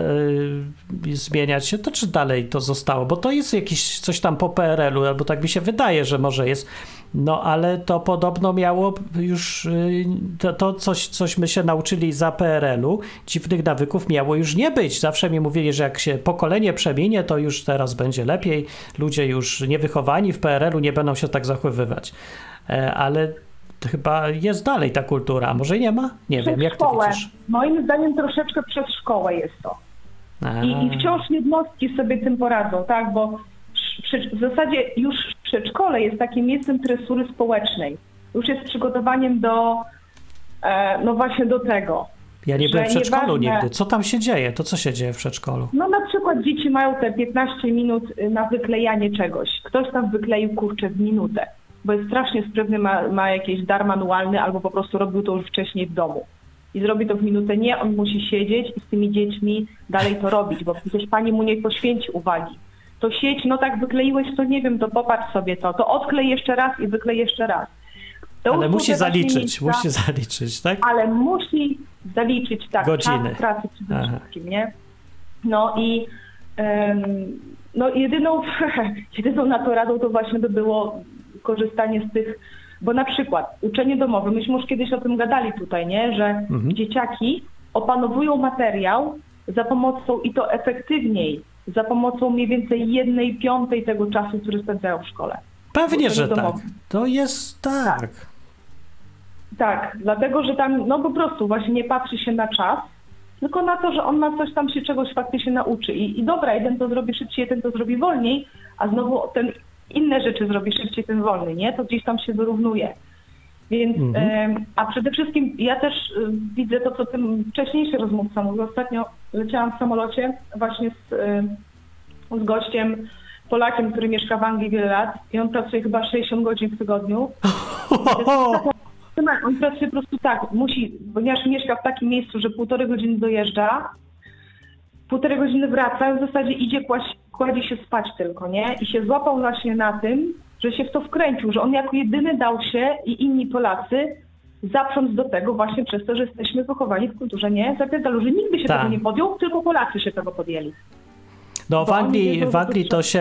Speaker 3: y, zmieniać się, to czy dalej to zostało? Bo to jest jakieś coś tam po PRL-u, albo tak mi się wydaje, że może jest. No ale to podobno miało już y, to, to coś, coś my się nauczyli za PRL-u. Dziwnych nawyków miało już nie być. Zawsze mi mówili, że jak się pokolenie przeminie, to już teraz będzie lepiej. Ludzie już niewychowani w PRL-u nie będą się tak zachowywać. E, Ale to chyba jest dalej ta kultura, a może nie ma? Nie
Speaker 2: Przez
Speaker 3: wiem, jak ty
Speaker 2: szkołę.
Speaker 3: widzisz?
Speaker 2: Moim zdaniem troszeczkę przez szkołę jest to.
Speaker 3: A,
Speaker 2: I, I wciąż jednostki sobie tym poradzą, tak? Bo przy, w zasadzie już przedszkole jest takim miejscem tresury społecznej. Już jest przygotowaniem do, e, no właśnie do tego.
Speaker 3: ja nie byłem w przedszkolu
Speaker 2: nieważne-
Speaker 3: nigdy. Co tam się dzieje? To co się dzieje w przedszkolu?
Speaker 2: No na przykład dzieci mają te 15 minut y, na wyklejanie czegoś. Ktoś tam wykleił kurczę w minutę, bo jest strasznie sprytny, ma, ma jakiś dar manualny albo po prostu robił to już wcześniej w domu. I zrobi to w minutę. Nie, on musi siedzieć i z tymi dziećmi dalej to robić, bo przecież pani mu nie poświęci uwagi. To sieć, no tak wykleiłeś, to nie wiem, to popatrz sobie to. To odklej jeszcze raz i wyklej jeszcze raz. To
Speaker 3: Ale musi zaliczyć,
Speaker 2: miejsca-
Speaker 3: musi zaliczyć, tak?
Speaker 2: ale musi zaliczyć tak
Speaker 3: Godziny.
Speaker 2: czas pracy przede wszystkim, nie? No i em, no jedyną, jedyną na to radą to właśnie by było korzystanie z tych, bo na przykład uczenie domowe, myśmy już kiedyś o tym gadali tutaj, nie? Że
Speaker 3: Mhm.
Speaker 2: dzieciaki opanowują materiał za pomocą i to efektywniej, za pomocą mniej więcej jednej piątej tego czasu, który spędzają w szkole.
Speaker 3: Pewnie, że tak.
Speaker 2: domowym.
Speaker 3: To jest tak.
Speaker 2: Tak, dlatego że tam no po prostu właśnie nie patrzy się na czas, tylko na to, że on ma coś tam się czegoś faktycznie nauczy. I, I dobra, jeden to zrobi szybciej, jeden to zrobi wolniej, a znowu ten inne rzeczy zrobi szybciej, ten wolniej, nie? To gdzieś tam się wyrównuje. Więc,
Speaker 3: Mhm.
Speaker 2: a przede wszystkim ja też y, widzę to, co ten wcześniejszy rozmówca mówił. Ostatnio leciałam w samolocie właśnie z, y, z gościem, Polakiem, który mieszka w Anglii wiele lat i on pracuje chyba 60 godzin w tygodniu. On pracuje po prostu tak, musi, ponieważ mieszka w takim miejscu, że półtorej godziny dojeżdża, półtorej godziny wraca, w zasadzie idzie, kłaść, kładzie się spać tylko, nie? I się złapał właśnie na tym, że się w to wkręcił, że on jako jedyny dał się i inni Polacy zaprząc do tego właśnie przez to, że jesteśmy wychowani w kulturze nie zapierdalu, że nikt by się
Speaker 3: Tak.
Speaker 2: tego nie podjął, tylko Polacy się tego podjęli.
Speaker 3: No w Anglii, w Anglii
Speaker 2: to
Speaker 3: się,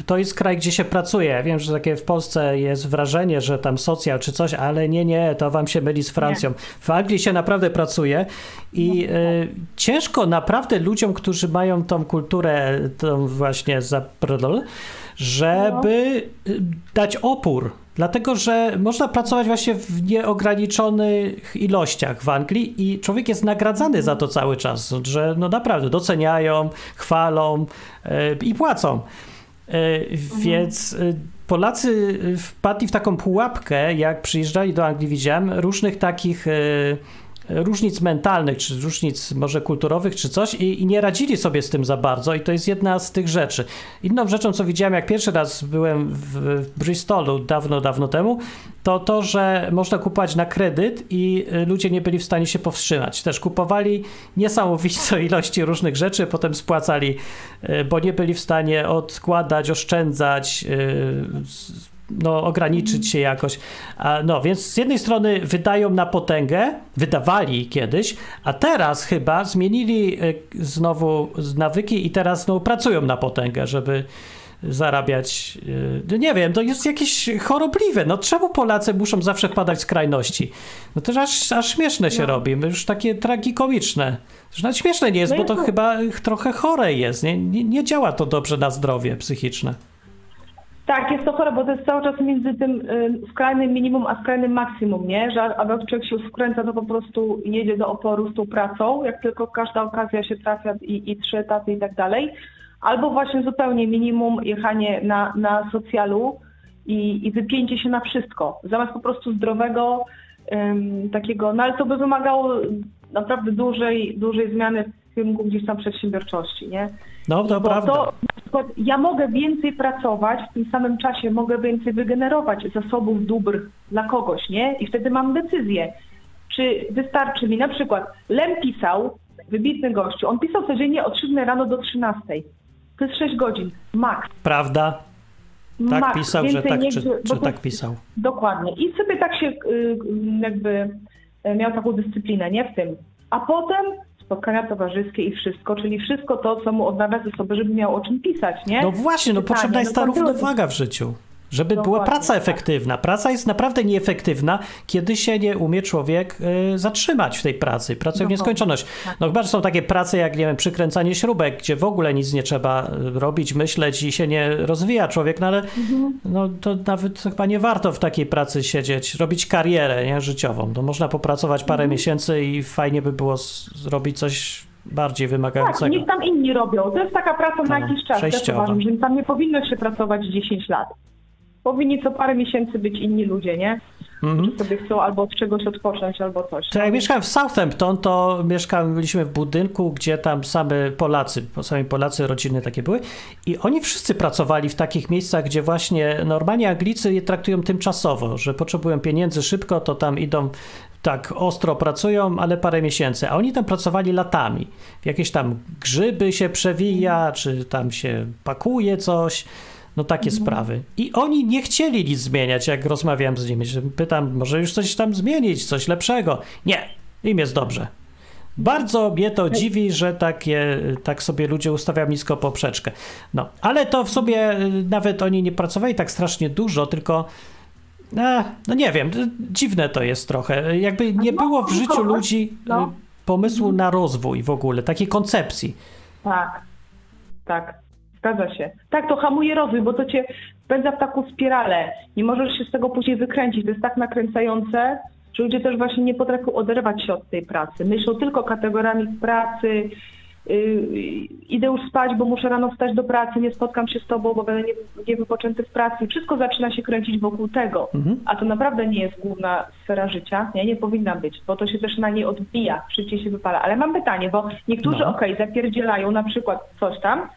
Speaker 3: y, to jest kraj, gdzie się pracuje. Ja wiem, że takie w Polsce jest wrażenie, że tam socjal czy coś, ale nie, nie, to wam się myli z Francją. W Anglii się naprawdę pracuje i y, ciężko naprawdę ludziom, którzy mają tą kulturę, tą właśnie zaprodol, żeby y, dać opór. Dlatego, że można pracować właśnie w nieograniczonych ilościach w Anglii i człowiek jest nagradzany za to cały czas, że no naprawdę doceniają, chwalą e, i płacą. E, Więc e, Polacy wpadli w taką pułapkę, jak przyjeżdżali do Anglii, widziałem różnych takich różnic mentalnych, czy różnic może kulturowych, czy coś i, i nie radzili sobie z tym za bardzo i to jest jedna z tych rzeczy. Inną rzeczą, co widziałem, jak pierwszy raz byłem w, Bristolu dawno, dawno temu, to to, że można kupować na kredyt i y, ludzie nie byli w stanie się powstrzymać. Też kupowali niesamowite ilości różnych rzeczy, potem spłacali, y, bo nie byli w stanie odkładać, oszczędzać, y, no, ograniczyć się jakoś. A, no, więc z jednej strony wydają na potęgę, wydawali kiedyś, a teraz chyba zmienili y, znowu nawyki i teraz no, pracują na potęgę, żeby zarabiać. y, Nie wiem, to jest jakieś chorobliwe. No czemu Polacy muszą zawsze wpadać w skrajności? No to aż, aż śmieszne się robi, już takie tragikomiczne. Nawet śmieszne nie jest,
Speaker 2: No
Speaker 3: bo to
Speaker 2: to-
Speaker 3: chyba trochę chore jest. Nie, nie, nie działa to dobrze na zdrowie psychiczne.
Speaker 2: Tak, jest to chore, bo to jest cały czas między tym y, skrajnym minimum a skrajnym maksimum, nie? Że albo człowiek się skręca, to po prostu jedzie do oporu z tą pracą, jak tylko każda okazja się trafia i, i trzy etaty i tak dalej. Albo właśnie zupełnie minimum jechanie na, na socjalu i, i wypięcie się na wszystko. Zamiast po prostu zdrowego takiego, no ale to by wymagało naprawdę dużej, dużej zmiany w kierunku gdzieś tam przedsiębiorczości, nie?
Speaker 3: No, to
Speaker 2: Bo
Speaker 3: prawda.
Speaker 2: to, na przykład ja mogę więcej pracować, w tym samym czasie mogę więcej wygenerować zasobów dóbr dla kogoś, nie? I wtedy mam decyzję, czy wystarczy mi, na przykład Lem pisał, wybitny gościu, on pisał codziennie od 7 rano do 13. To jest 6 godzin, max.
Speaker 3: Prawda? Tak
Speaker 2: max.
Speaker 3: pisał, że tak,
Speaker 2: nie-
Speaker 3: czy, czy
Speaker 2: to-
Speaker 3: tak pisał.
Speaker 2: Dokładnie. I sobie tak się y, jakby y, miał taką dyscyplinę, nie w tym. A potem spotkania towarzyskie i wszystko, czyli wszystko to, co mu odnawia ze sobą, żeby miał o czym pisać, nie?
Speaker 3: No właśnie, no
Speaker 2: Pytanie,
Speaker 3: potrzebna jest ta
Speaker 2: no
Speaker 3: równowaga w życiu. Żeby była
Speaker 2: Dokładnie,
Speaker 3: praca
Speaker 2: tak.
Speaker 3: efektywna. Praca jest naprawdę nieefektywna, kiedy się nie umie człowiek y, zatrzymać w tej pracy. Pracuje w
Speaker 2: Dokładnie,
Speaker 3: nieskończoność. No chyba, że są takie prace jak, nie wiem, przykręcanie śrubek, gdzie w ogóle nic nie trzeba y, robić, myśleć i się nie rozwija człowiek, no ale
Speaker 2: Mhm.
Speaker 3: no, to nawet chyba nie warto w takiej pracy siedzieć, robić karierę nie, życiową. To można popracować parę
Speaker 2: Mhm.
Speaker 3: miesięcy i fajnie by było zrobić coś bardziej
Speaker 2: Tak,
Speaker 3: wymagającego.
Speaker 2: niech tam inni robią. To jest taka praca na
Speaker 3: Tak,
Speaker 2: jakiś czas.
Speaker 3: Przejściowa.
Speaker 2: uważam, że tam nie powinno się pracować 10 lat. Powinni co parę miesięcy być inni ludzie, nie?
Speaker 3: Mhm.
Speaker 2: Którzy sobie chcą albo od czegoś odpocząć, albo coś.
Speaker 3: To jak
Speaker 2: No,
Speaker 3: mieszkałem w Southampton, to mieszkaliśmy w budynku, gdzie tam same Polacy, sami Polacy, rodziny takie były i oni wszyscy pracowali w takich miejscach, gdzie właśnie normalnie Anglicy je traktują tymczasowo, że potrzebują pieniędzy szybko, to tam idą tak ostro pracują, ale parę miesięcy, a oni tam pracowali latami. Jakieś tam grzyby się przewija, czy tam się pakuje coś. No takie sprawy. I oni nie chcieli nic zmieniać, jak rozmawiałem z nimi. Pytam, może już coś tam zmienić, coś lepszego. Nie, im jest dobrze. Bardzo mnie to dziwi, że takie, tak sobie ludzie ustawiają nisko poprzeczkę. No, ale to w sobie y, nawet oni nie pracowali tak strasznie dużo, tylko a, no nie wiem, dziwne to jest trochę. Jakby nie
Speaker 2: no,
Speaker 3: było w życiu
Speaker 2: kogoś,
Speaker 3: ludzi y,
Speaker 2: no.
Speaker 3: pomysłu na rozwój w ogóle, takiej koncepcji.
Speaker 2: Tak, tak, zgadza się. Tak, to hamuje rozwój, bo to cię wpędza w taką spiralę. Nie możesz się z tego później wykręcić. To jest tak nakręcające, że ludzie też właśnie nie potrafią oderwać się od tej pracy. Myślą tylko kategoriami pracy, yy, idę już spać, bo muszę rano wstać do pracy, nie spotkam się z tobą, bo będę nie- niewypoczęty w pracy. Wszystko zaczyna się kręcić wokół tego. A to naprawdę nie jest główna sfera życia, nie, nie powinna być, bo to się też na niej odbija, szybciej się wypala. Ale mam pytanie, bo niektórzy,
Speaker 3: No.
Speaker 2: okej, zapierdzielają na przykład coś tam,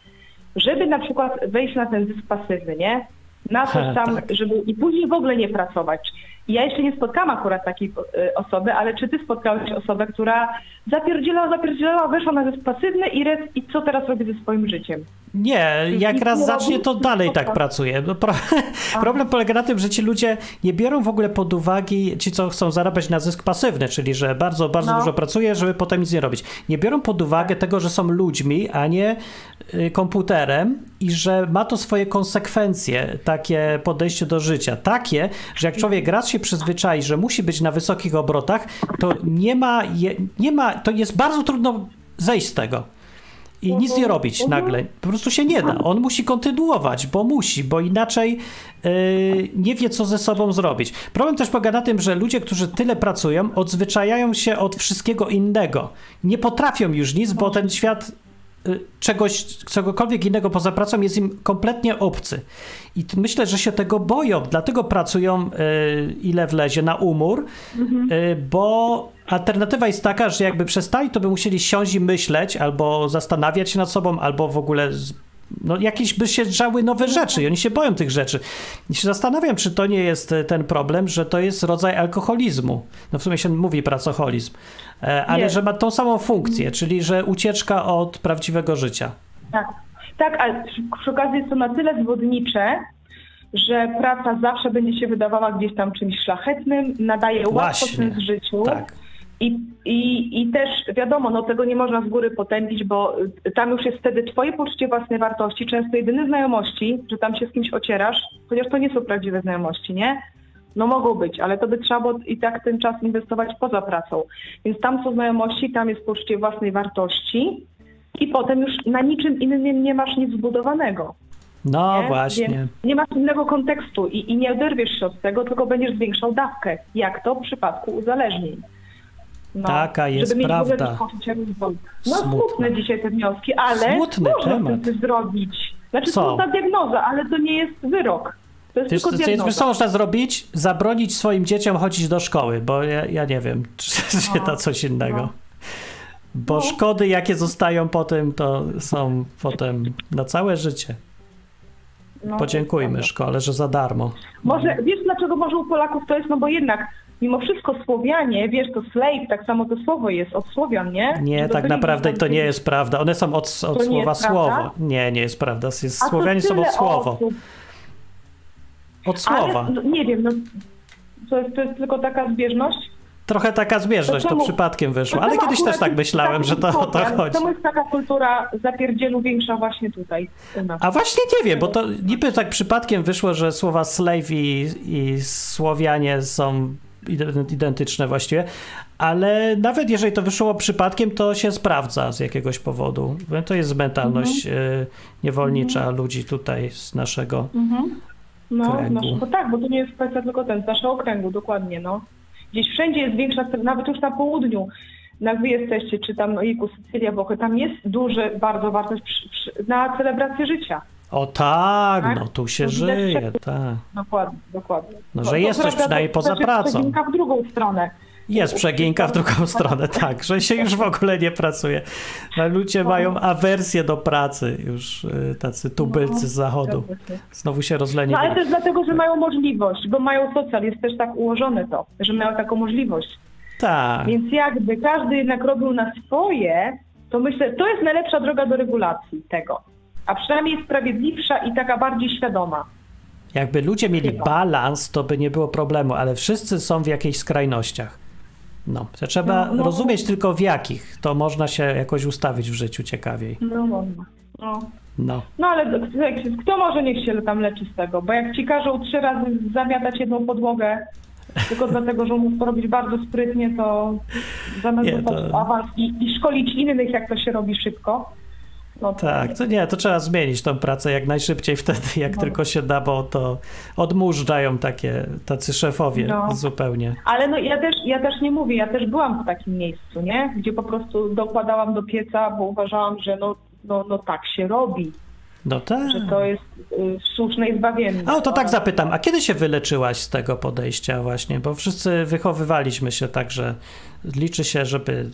Speaker 2: żeby na przykład wejść na ten zysk pasywny, nie? Na coś tam,
Speaker 3: tak.
Speaker 2: żeby i później w ogóle nie pracować. Ja jeszcze nie spotkałam akurat takiej y, osoby, ale czy ty spotkałeś osobę, która zapierdzielała, zapierdzielała, weszła na zysk pasywny i, res, i co teraz robi ze swoim życiem?
Speaker 3: Nie, jak raz
Speaker 2: nie
Speaker 3: zacznie, to dalej tak pracuje. No, pro, problem polega na tym, że ci ludzie nie biorą w ogóle pod uwagę, ci co chcą zarabiać na zysk pasywny, czyli że bardzo, bardzo
Speaker 2: No.
Speaker 3: dużo pracuje, żeby potem nic nie robić. Nie biorą pod uwagę tego, że są ludźmi, a nie y, komputerem i że ma to swoje konsekwencje, takie podejście do życia. Takie, że jak człowiek raz się przyzwyczai, że musi być na wysokich obrotach, to nie ma, nie ma to jest bardzo trudno zejść z tego i nic nie robić nagle. Po prostu się nie da. On musi kontynuować, bo musi, bo inaczej yy, nie wie, co ze sobą zrobić. Problem też polega na tym, że ludzie, którzy tyle pracują, odzwyczajają się od wszystkiego innego. Nie potrafią już nic, bo ten świat czegoś, czegokolwiek innego poza pracą jest im kompletnie obcy. I myślę, że się tego boją, dlatego pracują y, ile wlezie na umór, y, bo alternatywa jest taka, że jakby przestali, to by musieli siąść i myśleć, albo zastanawiać się nad sobą, albo w ogóle no, jakieś by się drzały nowe rzeczy i oni się boją tych rzeczy. I się zastanawiam, czy to nie jest e, ten problem, że to jest rodzaj alkoholizmu. No w sumie się mówi pracoholizm, e, ale
Speaker 2: Nie.
Speaker 3: że ma tą samą funkcję, czyli że ucieczka od prawdziwego życia.
Speaker 2: Tak, tak, ale przy, okazji jest to na tyle zwodnicze, że praca zawsze będzie się wydawała gdzieś tam czymś szlachetnym, nadaje łatwo sens życiu.
Speaker 3: Tak.
Speaker 2: I, i, I też wiadomo, no tego nie można z góry potępić, bo y, tam już jest wtedy twoje poczucie własnej wartości, często jedyne znajomości, że tam się z kimś ocierasz, chociaż to nie są prawdziwe znajomości, nie? No mogą być, ale to by trzeba było i tak ten czas inwestować poza pracą. Więc tam są znajomości, tam jest poczucie własnej wartości i potem już na niczym innym nie masz nic zbudowanego.
Speaker 3: No
Speaker 2: nie?
Speaker 3: właśnie.
Speaker 2: Więc nie masz innego kontekstu i, i nie oderwiesz się od tego, tylko będziesz zwiększał dawkę, jak to w przypadku uzależnień. No,
Speaker 3: Taka jest
Speaker 2: żeby
Speaker 3: prawda.
Speaker 2: to poczucie rozwoju. No
Speaker 3: Smutne.
Speaker 2: smutne dzisiaj te wnioski, ale
Speaker 3: Smutny
Speaker 2: można
Speaker 3: temat.
Speaker 2: coś zrobić. Znaczy
Speaker 3: Co?
Speaker 2: smutna diagnoza, ale to nie jest wyrok. To jest
Speaker 3: Wiesz,
Speaker 2: tylko diagnoza.
Speaker 3: wiesz, co można zrobić? Zabronić swoim dzieciom chodzić do szkoły, bo ja, ja nie wiem, czy się da coś innego.
Speaker 2: no.
Speaker 3: Bo
Speaker 2: No.
Speaker 3: szkody, jakie zostają po tym, to są potem na całe życie.
Speaker 2: No,
Speaker 3: Podziękujmy szkole, że za darmo.
Speaker 2: Może, wiesz dlaczego może u Polaków to jest? No bo jednak mimo wszystko Słowianie, wiesz, to slave, tak samo to słowo jest od Słowian, nie?
Speaker 3: Nie, tak naprawdę to nie jest prawda. One są od, od słowa słowo. Nie, nie jest prawda. Jest, Słowianie są od słowa.
Speaker 2: osób.
Speaker 3: Od słowa.
Speaker 2: Ale, no, nie wiem, no, to, jest, to jest tylko taka zbieżność?
Speaker 3: Trochę taka zbieżność,
Speaker 2: To
Speaker 3: to przypadkiem wyszło.
Speaker 2: To
Speaker 3: Ale kiedyś też tak myślałem, że to o to chodzi.
Speaker 2: Czemu jest taka kultura zapierdzielu większa właśnie tutaj?
Speaker 3: A właśnie nie wiem, bo to niby tak przypadkiem wyszło, że słowa slave i, i Słowianie są identyczne właściwie, ale nawet jeżeli to wyszło przypadkiem, to się sprawdza z jakiegoś powodu. To jest mentalność
Speaker 2: Mhm.
Speaker 3: y, niewolnicza ludzi tutaj z naszego
Speaker 2: No,
Speaker 3: kręgu.
Speaker 2: no, tak, bo to nie jest kwestia tylko ten, z naszego okręgu, dokładnie, no. Gdzieś wszędzie jest większa, nawet już na południu, jak wy jesteście, czy tam, ojku, Sycylia, Włochy, tam jest duże, bardzo wartość przy, przy, na celebrację życia.
Speaker 3: O tak,
Speaker 2: Tak?
Speaker 3: no tu się
Speaker 2: widać
Speaker 3: żyje,
Speaker 2: przed-
Speaker 3: tak.
Speaker 2: Dokładnie, dokładnie.
Speaker 3: No, że jest coś przynajmniej
Speaker 2: to
Speaker 3: poza
Speaker 2: też jest
Speaker 3: pracą.
Speaker 2: przeginka w drugą stronę.
Speaker 3: Jest przeginka w drugą stronę, tak, że się już w ogóle nie pracuje. No, ludzie mają awersję do pracy, już y, tacy tubylcy z zachodu. Znowu się rozlenie.
Speaker 2: No ale też dlatego, że mają możliwość, bo mają socjal, jest też tak ułożone to, że mają taką możliwość.
Speaker 3: Tak.
Speaker 2: Więc jakby każdy jednak robił na swoje, to myślę, to jest najlepsza droga do regulacji tego. A przynajmniej sprawiedliwsza i taka bardziej świadoma.
Speaker 3: Jakby ludzie mieli balans, to by nie było problemu, ale wszyscy są w jakichś skrajnościach. No, to trzeba
Speaker 2: No, no.
Speaker 3: rozumieć tylko w jakich, to można się jakoś ustawić w życiu ciekawiej.
Speaker 2: No, no, no.
Speaker 3: No,
Speaker 2: no ale kto- może niech się tam leczy z tego? Bo jak ci każą trzy razy zamiatać jedną podłogę, tylko dlatego, że umów to robić bardzo sprytnie, to zamiast
Speaker 3: Nie, to-
Speaker 2: awans i, i szkolić innych, jak to się robi szybko. No
Speaker 3: tak, to nie, to trzeba zmienić tą pracę jak najszybciej wtedy, jak
Speaker 2: No.
Speaker 3: tylko się da, bo to odmurzają takie, tacy szefowie
Speaker 2: No.
Speaker 3: zupełnie.
Speaker 2: Ale no ja też, ja też nie mówię, ja też byłam w takim miejscu, nie? Gdzie po prostu dokładałam do pieca, bo uważałam, że no, no, no tak się robi,
Speaker 3: No tak.
Speaker 2: że to jest y, słuszne i zbawienne.
Speaker 3: O, to tak
Speaker 2: No.
Speaker 3: zapytam, a kiedy się wyleczyłaś z tego podejścia właśnie? Bo wszyscy wychowywaliśmy się tak, że liczy się, żeby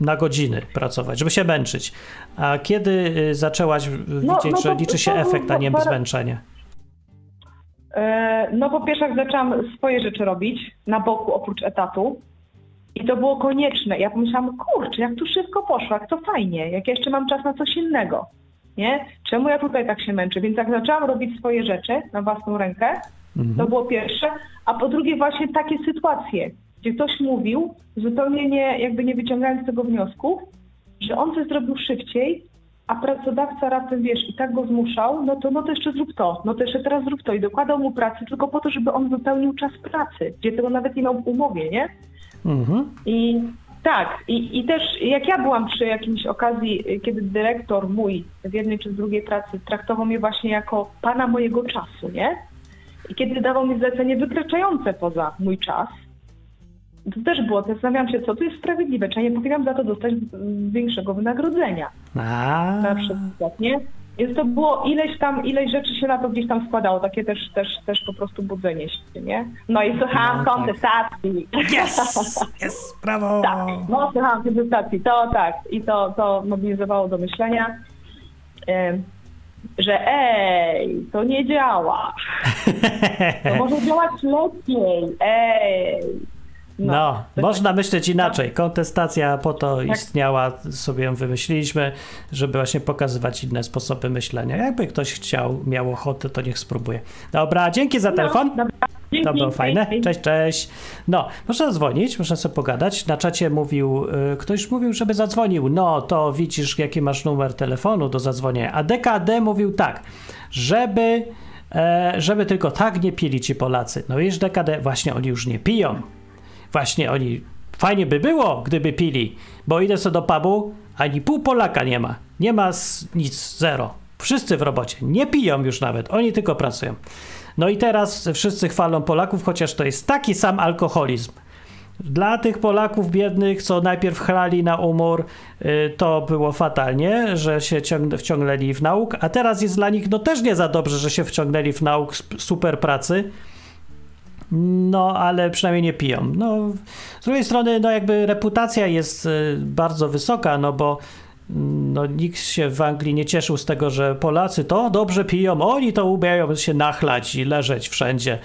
Speaker 3: na godziny pracować, żeby się męczyć. A kiedy y, zaczęłaś w-
Speaker 2: No,
Speaker 3: widzieć,
Speaker 2: no
Speaker 3: że
Speaker 2: to-
Speaker 3: liczy się
Speaker 2: to-
Speaker 3: efekt, a nie
Speaker 2: to-
Speaker 3: zmęczenie?
Speaker 2: E, No po pierwsze jak zaczęłam swoje rzeczy robić na boku oprócz etatu i to było konieczne. Ja pomyślałam, kurczę, jak tu szybko poszło, jak to fajnie, jak ja jeszcze mam czas na coś innego. Nie? Czemu ja tutaj tak się męczę? Więc jak zaczęłam robić swoje rzeczy na własną rękę, to było pierwsze, a po drugie właśnie takie sytuacje, gdzie ktoś mówił, zupełnie nie, jakby nie wyciągając tego wniosków, że on coś zrobił szybciej, a pracodawca raptem, wiesz, i tak go zmuszał, no to, no to jeszcze zrób to, no to jeszcze teraz zrób to i dokładał mu pracy tylko po to, żeby on wypełnił czas pracy, gdzie tego nawet nie miał w umowie, nie?
Speaker 3: Mhm.
Speaker 2: I tak, i, i też jak ja byłam przy jakiejś okazji, kiedy dyrektor mój w jednej czy z drugiej pracy traktował mnie właśnie jako pana mojego czasu, nie? I kiedy dawał mi zlecenie wykraczające poza mój czas, to też było, zastanawiałam się, co tu jest sprawiedliwe, czy ja nie powinnam za to dostać mm, większego wynagrodzenia
Speaker 3: A,
Speaker 2: na przykład, nie? Więc to było ileś tam, ileś rzeczy się na to gdzieś tam składało, takie też, też, też po prostu budzenie się, nie? No i słuchałam
Speaker 3: No tak.
Speaker 2: kontestacji.
Speaker 3: Yes! Yes! Brawo!
Speaker 2: Tak, no słuchałam kontestacji, to tak. I to, to mobilizowało do myślenia, że ej, to nie działa. To może działać lepiej, ej.
Speaker 3: No,
Speaker 2: to
Speaker 3: można myśleć inaczej. Kontestacja po to
Speaker 2: Tak.
Speaker 3: istniała, sobie ją wymyśliliśmy, żeby właśnie pokazywać inne sposoby myślenia. Jakby ktoś chciał, miał ochotę, to niech spróbuje. Dobra, dzięki za telefon.
Speaker 2: No. Dzięki,
Speaker 3: To było fajne. Cześć, cześć. No, można zadzwonić, można sobie pogadać. Na czacie mówił, y, ktoś mówił, żeby zadzwonił. No, to widzisz, jaki masz numer telefonu do zadzwonienia. A DKD mówił tak, żeby, e, żeby tylko tak nie pili ci Polacy. No wiesz, DKD, właśnie oni już nie piją. Właśnie oni, fajnie by było, gdyby pili, bo idę sobie do pubu, ani pół Polaka nie ma. Nie ma nic, zero. Wszyscy w robocie. Nie piją już nawet, oni tylko pracują. No i teraz wszyscy chwalą Polaków, chociaż to jest taki sam alkoholizm. Dla tych Polaków biednych, co najpierw chlali na umór, y, to było fatalnie, że się ciąg- wciągnęli w nauk, a teraz jest dla nich no też nie za dobrze, że się wciągnęli w nauk super pracy. No, ale przynajmniej nie piją. No, z drugiej strony, no jakby reputacja jest y, bardzo wysoka, no bo mm, no, nikt się w Anglii nie cieszył z tego, że Polacy to dobrze piją, oni to umieją się nachlać i leżeć wszędzie.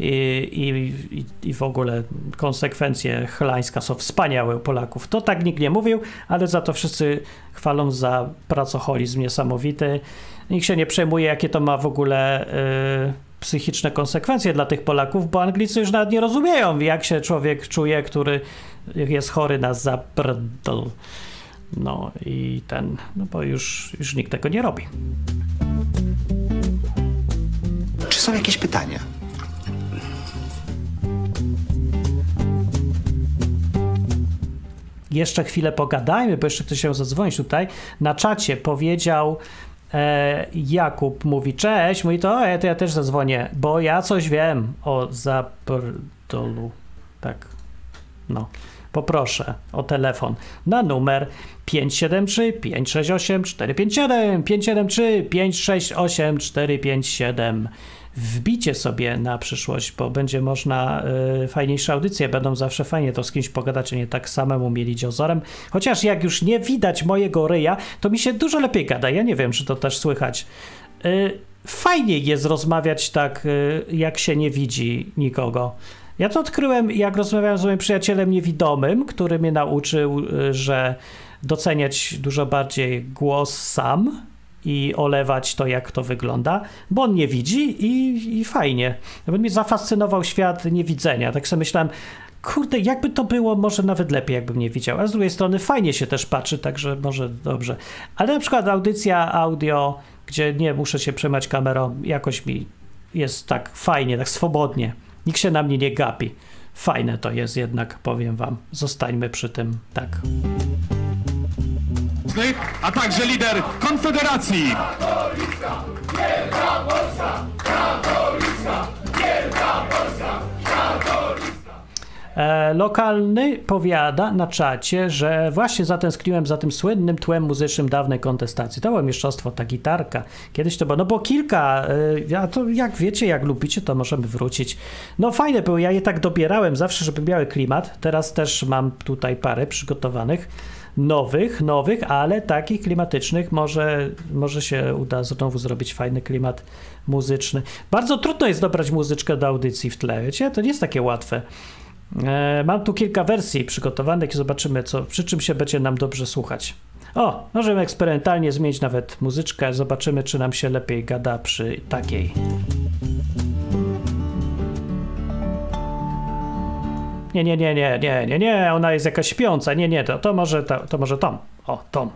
Speaker 3: I, i, i, w ogóle konsekwencje chlańska są wspaniałe u Polaków. To tak nikt nie mówił, ale za to wszyscy chwalą za pracoholizm niesamowity. Nikt się nie przejmuje, jakie to ma w ogóle y, psychiczne konsekwencje dla tych Polaków, bo Anglicy już nawet nie rozumieją, jak się człowiek czuje, który jest chory na zapierdol. No i ten, no bo już, już nikt tego nie robi.
Speaker 9: Czy są jakieś pytania?
Speaker 3: Jeszcze chwilę pogadajmy, bo jeszcze ktoś chciał zadzwonić tutaj. Na czacie powiedział Jakub, mówi cześć, mówi to, e, to ja też zadzwonię, bo ja coś wiem o zaprdolu. Tak, no. Poproszę o telefon na numer 573 568 457 573 568 457. Wbicie sobie na przyszłość, bo będzie można y, fajniejsze audycje, będą zawsze fajnie to z kimś pogadać, a nie tak samemu mielić ozorem. Chociaż jak już nie widać mojego ryja, to mi się dużo lepiej gada. Ja nie wiem, czy to też słychać. Y, fajniej jest rozmawiać tak, y, jak się nie widzi nikogo. Ja to odkryłem, jak rozmawiałem z moim przyjacielem niewidomym, który mnie nauczył, y, że doceniać dużo bardziej głos sam i olewać to, jak to wygląda, bo on nie widzi i, i fajnie. Jakby mnie zafascynował świat niewidzenia. Tak sobie myślałem, kurde, jakby to było, może nawet lepiej, jakbym nie widział. A z drugiej strony fajnie się też patrzy, także może dobrze. Ale na przykład audycja audio, gdzie nie muszę się przejmować kamerą, jakoś mi jest tak fajnie, tak swobodnie. Nikt się na mnie nie gapi. Fajne to jest jednak, powiem wam. Zostańmy przy tym, tak.
Speaker 10: A także lider Konfederacji.
Speaker 3: E, lokalny powiada na czacie, że właśnie zatęskniłem za tym słynnym tłem muzycznym dawnej kontestacji. To było mistrzostwo, ta gitarka. Kiedyś to było, no bo kilka, e, a to jak wiecie, jak lubicie, to możemy wrócić. No fajne były, ja je tak dobierałem zawsze, żeby miały klimat. Teraz też mam tutaj parę przygotowanych. Nowych, nowych, ale takich klimatycznych. Może, może się uda znowu zrobić fajny klimat muzyczny. Bardzo trudno jest dobrać muzyczkę do audycji w tle, wiecie? To nie jest takie łatwe. E, Mam tu kilka wersji przygotowanych i zobaczymy, co, przy czym się będzie nam dobrze słuchać. O, możemy eksperymentalnie zmienić nawet muzyczkę, zobaczymy, czy nam się lepiej gada przy takiej. Nie, nie, nie, nie, nie, nie, nie, ona jest jakaś śpiąca. Nie, nie, to, to może to, to może Tom. O, Tom.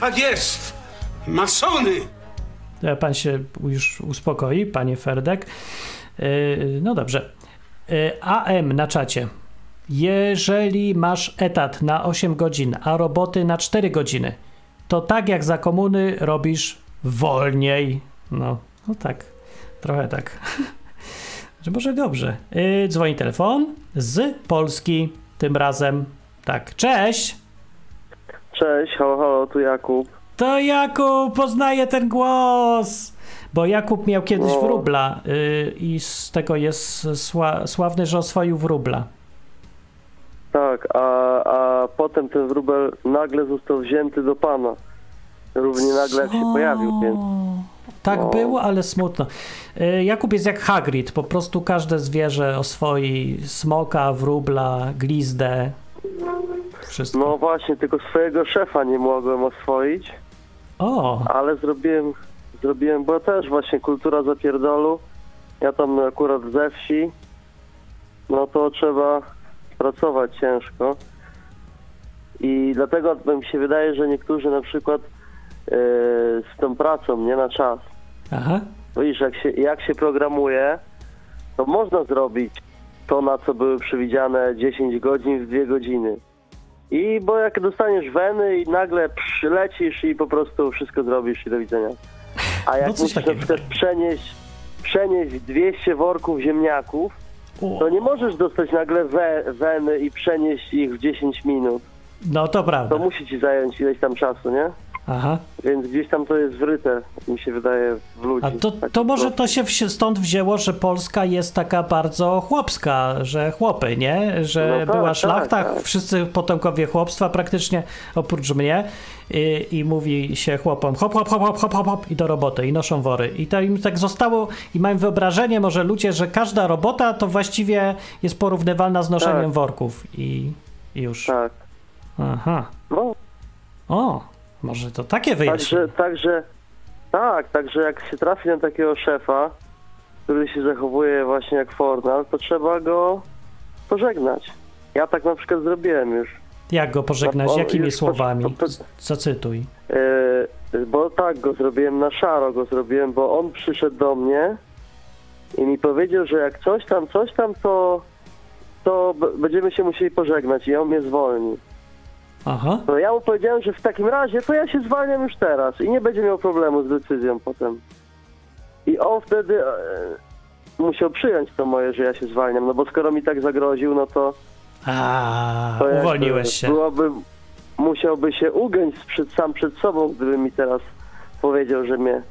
Speaker 4: Tak jest! Masony!
Speaker 3: E, Pan się już uspokoi, panie Ferdek. Yy, No dobrze. Yy, AM na czacie. Jeżeli masz etat na 8 godzin, a roboty na 4 godziny, to tak jak za komuny robisz wolniej. No, No tak, trochę tak. Że może dobrze. Yy, dzwoni telefon z Polski tym razem. Tak, cześć!
Speaker 11: Cześć, halo, halo, tu Jakub.
Speaker 3: To Jakub, poznaje ten głos! Bo Jakub miał kiedyś
Speaker 11: No.
Speaker 3: wróbla yy, i z tego jest sła, sławny, że oswoił wróbla.
Speaker 11: Tak, a, a potem ten wróbel nagle został wzięty do pana. Równie nagle jak się pojawił, więc
Speaker 3: Tak
Speaker 11: No.
Speaker 3: było, ale smutno. Y, Jakub jest jak Hagrid, po prostu każde zwierzę oswoi smoka, wróbla, glizdę. Wszystko.
Speaker 11: no właśnie, tylko swojego szefa nie mogłem oswoić,
Speaker 3: O,
Speaker 11: ale zrobiłem, zrobiłem, bo też właśnie kultura zapierdolu, ja tam akurat ze wsi, no to trzeba pracować ciężko. I dlatego mi się wydaje, że niektórzy na przykład yy, z tą pracą, nie na czas,
Speaker 3: aha.
Speaker 11: Widzisz, jak się, jak się programuje, to można zrobić to, na co były przewidziane 10 godzin w 2 godziny. I bo jak dostaniesz weny i nagle przylecisz i po prostu wszystko zrobisz i do widzenia. A jak
Speaker 3: No
Speaker 11: musisz na przykład przenieść, przenieść 200 worków ziemniaków, to nie możesz dostać nagle we, weny i przenieść ich w 10 minut.
Speaker 3: No to prawda.
Speaker 11: To musi ci zająć ileś tam czasu, nie?
Speaker 3: Aha.
Speaker 11: Więc gdzieś tam to jest wryte, mi się wydaje, w ludzi.
Speaker 3: A to, to może to się stąd wzięło, że Polska jest taka bardzo chłopska, że chłopy, nie? Że
Speaker 11: No tak,
Speaker 3: była
Speaker 11: tak,
Speaker 3: szlachta,
Speaker 11: tak.
Speaker 3: wszyscy potomkowie chłopstwa praktycznie, oprócz mnie. I, I mówi się chłopom hop, hop, hop, hop, hop, hop, hop i do roboty, i noszą wory. I to im tak zostało, i mają wyobrażenie może ludzie, że każda robota to właściwie jest porównywalna z noszeniem
Speaker 11: Tak.
Speaker 3: worków. I, i już.
Speaker 11: Tak.
Speaker 3: Aha.
Speaker 11: No,
Speaker 3: O, może to takie wyjaśnienie.
Speaker 11: Także, także, tak, także jak się trafi na takiego szefa, który się zachowuje właśnie jak Fornal, to trzeba go pożegnać. Ja tak na przykład zrobiłem już.
Speaker 3: Jak go pożegnać?
Speaker 11: No,
Speaker 3: Jakimi słowami? Zacytuj.
Speaker 11: Yy, bo tak go zrobiłem, na szaro go zrobiłem, bo on przyszedł do mnie i mi powiedział, że jak coś tam, coś tam, to, to będziemy się musieli pożegnać i on mnie zwolni.
Speaker 3: Aha.
Speaker 11: To ja mu powiedziałem, że w takim razie to ja się zwalniam już teraz i nie będzie miał problemu z decyzją potem. I on wtedy e, musiał przyjąć to moje, że ja się zwalniam, no bo skoro mi tak zagroził, no to,
Speaker 3: A,
Speaker 11: to
Speaker 3: uwolniłeś się.
Speaker 11: Byłoby, musiałby się ugiąć przed, sam przed sobą, gdyby mi teraz powiedział, że mnie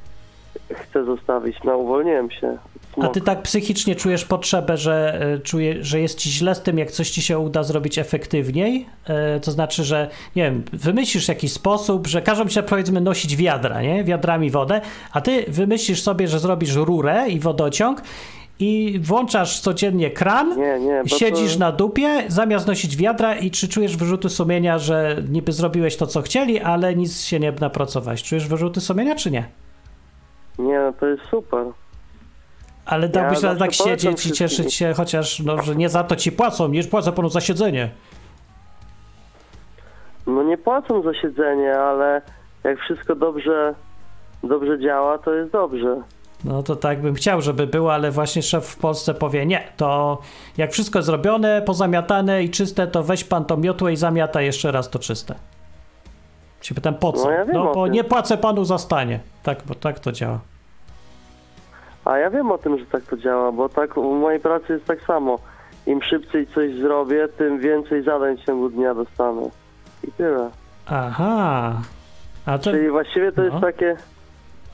Speaker 11: chce zostawić. No uwolniłem się.
Speaker 3: A ty tak psychicznie czujesz potrzebę, że e, czuje, że jest ci źle z tym, jak coś ci się uda zrobić efektywniej? E, to znaczy, że nie wiem, wymyślisz jakiś sposób, że każą ci się powiedzmy nosić wiadra, nie? Wiadrami wodę, a ty wymyślisz sobie, że zrobisz rurę i wodociąg i włączasz codziennie kran,
Speaker 11: Nie, nie,
Speaker 3: siedzisz
Speaker 11: to,
Speaker 3: na dupie, zamiast nosić wiadra i czy czujesz wyrzuty sumienia, że niby zrobiłeś to, co chcieli, ale nic się nie napracowałeś? Czujesz wyrzuty sumienia, czy nie?
Speaker 11: Nie, no to jest super.
Speaker 3: Ale dałbyś
Speaker 11: Ja
Speaker 3: tak siedzieć i cieszyć się, chociaż no, że nie za to ci płacą, nie płacę panu za siedzenie.
Speaker 11: No nie płacą za siedzenie, ale jak wszystko dobrze, dobrze działa, to jest dobrze.
Speaker 3: No to tak bym chciał, żeby było, ale właśnie szef w Polsce powie, nie, to jak wszystko zrobione, pozamiatane i czyste, to weź pan to miotłę i zamiata jeszcze raz to czyste. Się pytam, po co?
Speaker 11: No ja wiem
Speaker 3: no bo nie płacę panu za stanie. Tak, bo tak to działa.
Speaker 11: A ja wiem o tym, że tak to działa, bo tak w mojej pracy jest tak samo. Im szybciej coś zrobię, tym więcej zadań w ciągu dnia dostanę. I tyle.
Speaker 3: Aha. A to...
Speaker 11: Czyli właściwie to
Speaker 3: no.
Speaker 11: jest takie,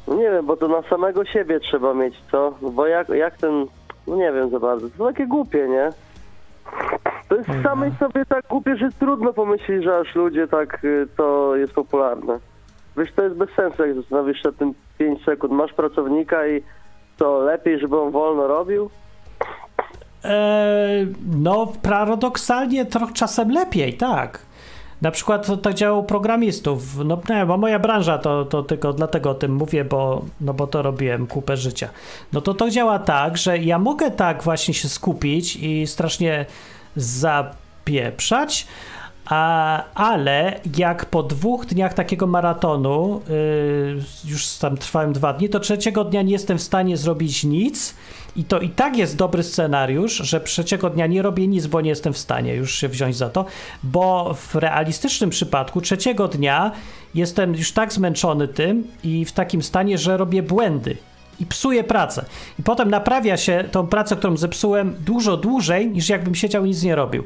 Speaker 11: no nie wiem, bo to na samego siebie trzeba mieć, co? No bo jak, jak ten, no nie wiem za bardzo, to takie głupie, nie? To jest
Speaker 3: Mhm.
Speaker 11: samej sobie tak głupie, że trudno pomyśleć, że aż ludzie tak, y, to jest popularne. Wiesz, to jest bez sensu, jak zastanowisz się tym 5 sekund. Masz pracownika i to lepiej, żeby on wolno robił?
Speaker 3: E, no, paradoksalnie trochę czasem lepiej, tak. Na przykład to tak działa u programistów. No nie, bo moja branża to, to tylko dlatego o tym mówię, bo, no bo to robiłem kupę życia. No to to działa tak, że ja mogę tak właśnie się skupić i strasznie zapieprzać, a, ale jak po dwóch dniach takiego maratonu, yy, już tam trwałem dwa dni, to trzeciego dnia nie jestem w stanie zrobić nic i to i tak jest dobry scenariusz, że trzeciego dnia nie robię nic, bo nie jestem w stanie już się wziąć za to, bo w realistycznym przypadku trzeciego dnia jestem już tak zmęczony tym i w takim stanie, że robię błędy. i psuje pracę. I potem naprawia się tą pracę, którą zepsułem dużo dłużej, niż jakbym siedział i nic nie robił.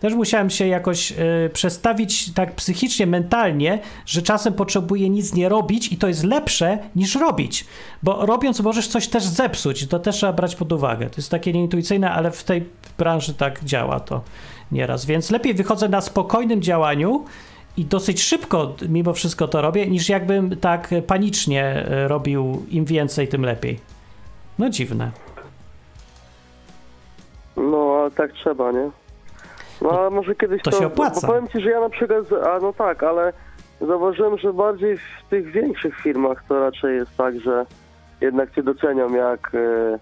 Speaker 3: Też musiałem się jakoś y, przestawić tak psychicznie, mentalnie, że czasem potrzebuję nic nie robić i to jest lepsze niż robić, bo robiąc możesz coś też zepsuć to też trzeba brać pod uwagę. To jest takie nieintuicyjne, ale w tej branży tak działa to nieraz, więc lepiej wychodzę na spokojnym działaniu i dosyć szybko mimo wszystko to robię, niż jakbym tak panicznie y, robił im więcej, tym lepiej. No dziwne.
Speaker 11: No, ale tak trzeba, nie? No, ale może kiedyś
Speaker 3: to
Speaker 11: to...
Speaker 3: się opłaca.
Speaker 11: Bo powiem ci, że ja na przykład... A no tak, ale zauważyłem, że bardziej w tych większych firmach to raczej jest tak, że jednak cię docenią, jak, e,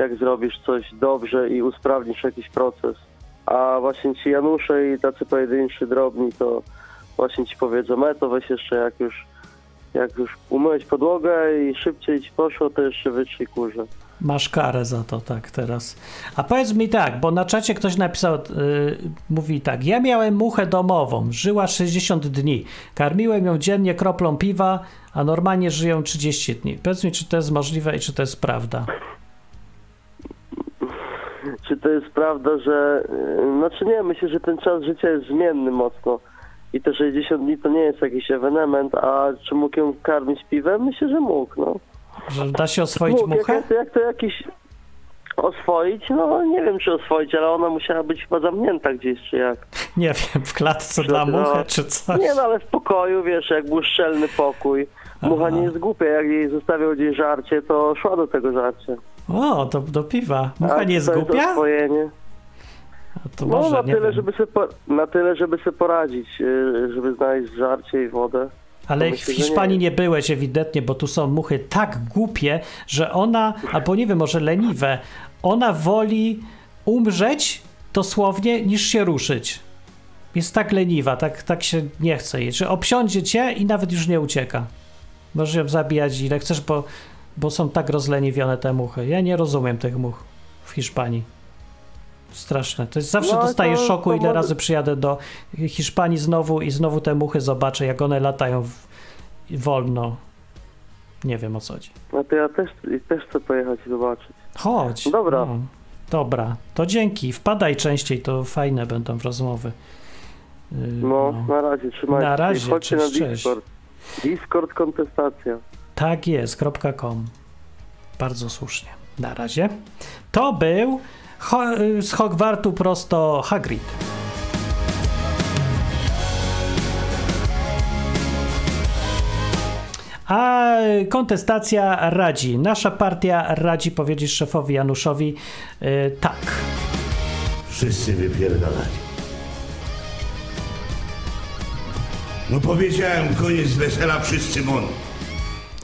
Speaker 11: jak zrobisz coś dobrze i usprawnisz jakiś proces. A właśnie ci Janusze i tacy pojedynczy, drobni, to właśnie ci powiedzą, e, to weź jeszcze jak już, jak już umyłeś podłogę i szybciej ci poszło, to jeszcze wytrzyj kurze.
Speaker 3: Masz karę za to, tak, teraz. A powiedz mi tak, bo na czacie ktoś napisał, yy, mówi tak, ja miałem muchę domową, żyła 60 dni, karmiłem ją dziennie kroplą piwa, a normalnie żyją 30 dni. Powiedz mi, czy to jest możliwe i czy to jest prawda?
Speaker 11: Czy to jest prawda, że... yy, Znaczy nie, myślę, że ten czas życia jest zmienny mocno. I te 60 dni to nie jest jakiś ewenement, a czy mógł ją karmić piwem? Myślę, że mógł, no.
Speaker 3: Że da się oswoić muchę?
Speaker 11: Jak, jak to jakiś... Oswoić? No nie wiem, czy oswoić, ale ona musiała być chyba zamknięta gdzieś, czy jak.
Speaker 3: Nie wiem, w klatce dla
Speaker 11: No.
Speaker 3: muchy, czy coś?
Speaker 11: Nie no, ale w pokoju, wiesz, jak był szczelny pokój. Mucha
Speaker 3: Aha.
Speaker 11: nie jest głupia, jak jej zostawiał gdzieś żarcie, to szła do tego żarcia.
Speaker 3: O, to do piwa. Mucha
Speaker 11: A
Speaker 3: nie jest
Speaker 11: to
Speaker 3: głupia?
Speaker 11: oswojenie.
Speaker 3: A to
Speaker 11: No
Speaker 3: może,
Speaker 11: na
Speaker 3: nie
Speaker 11: tyle,
Speaker 3: wiem.
Speaker 11: żeby sobie po, na tyle, żeby sobie poradzić, yy, żeby znaleźć żarcie i wodę.
Speaker 3: Ale
Speaker 11: myślę,
Speaker 3: w Hiszpanii
Speaker 11: nie.
Speaker 3: nie byłeś ewidentnie, bo tu są muchy tak głupie, że ona, albo nie wiem, może leniwe, ona woli umrzeć dosłownie niż się ruszyć. Jest tak leniwa, tak, tak się nie chce jej. Że obsiądzie cię i nawet już nie ucieka. Możesz ją zabijać ile chcesz, bo, bo są tak rozleniwione te muchy. Ja nie rozumiem tych much w Hiszpanii. Straszne. To jest zawsze
Speaker 11: No,
Speaker 3: dostaję
Speaker 11: to-
Speaker 3: szoku,
Speaker 11: to
Speaker 3: ile
Speaker 11: może-
Speaker 3: razy przyjadę do Hiszpanii znowu i znowu te muchy zobaczę, jak one latają w, wolno. Nie wiem o co chodzi.
Speaker 11: No to ja też, też chcę pojechać i zobaczyć.
Speaker 3: Chodź.
Speaker 11: Dobra.
Speaker 3: No. Dobra, to dzięki. Wpadaj częściej, to fajne będą rozmowy. Yy,
Speaker 11: No, na razie, trzymajcie
Speaker 3: Na razie,
Speaker 11: Chodźcie
Speaker 3: cześć,
Speaker 11: na
Speaker 3: cześć.
Speaker 11: Discord. Discord kontestacja.
Speaker 3: Tak jest, .com. Bardzo słusznie. Na razie. To był Ho- y, z Hogwartu prosto Hagrid. A kontestacja radzi. Nasza partia radzi powiedzieć szefowi Januszowi y, tak.
Speaker 5: Wszyscy wypierdalali. No powiedziałem, koniec wesela, wszyscy mon.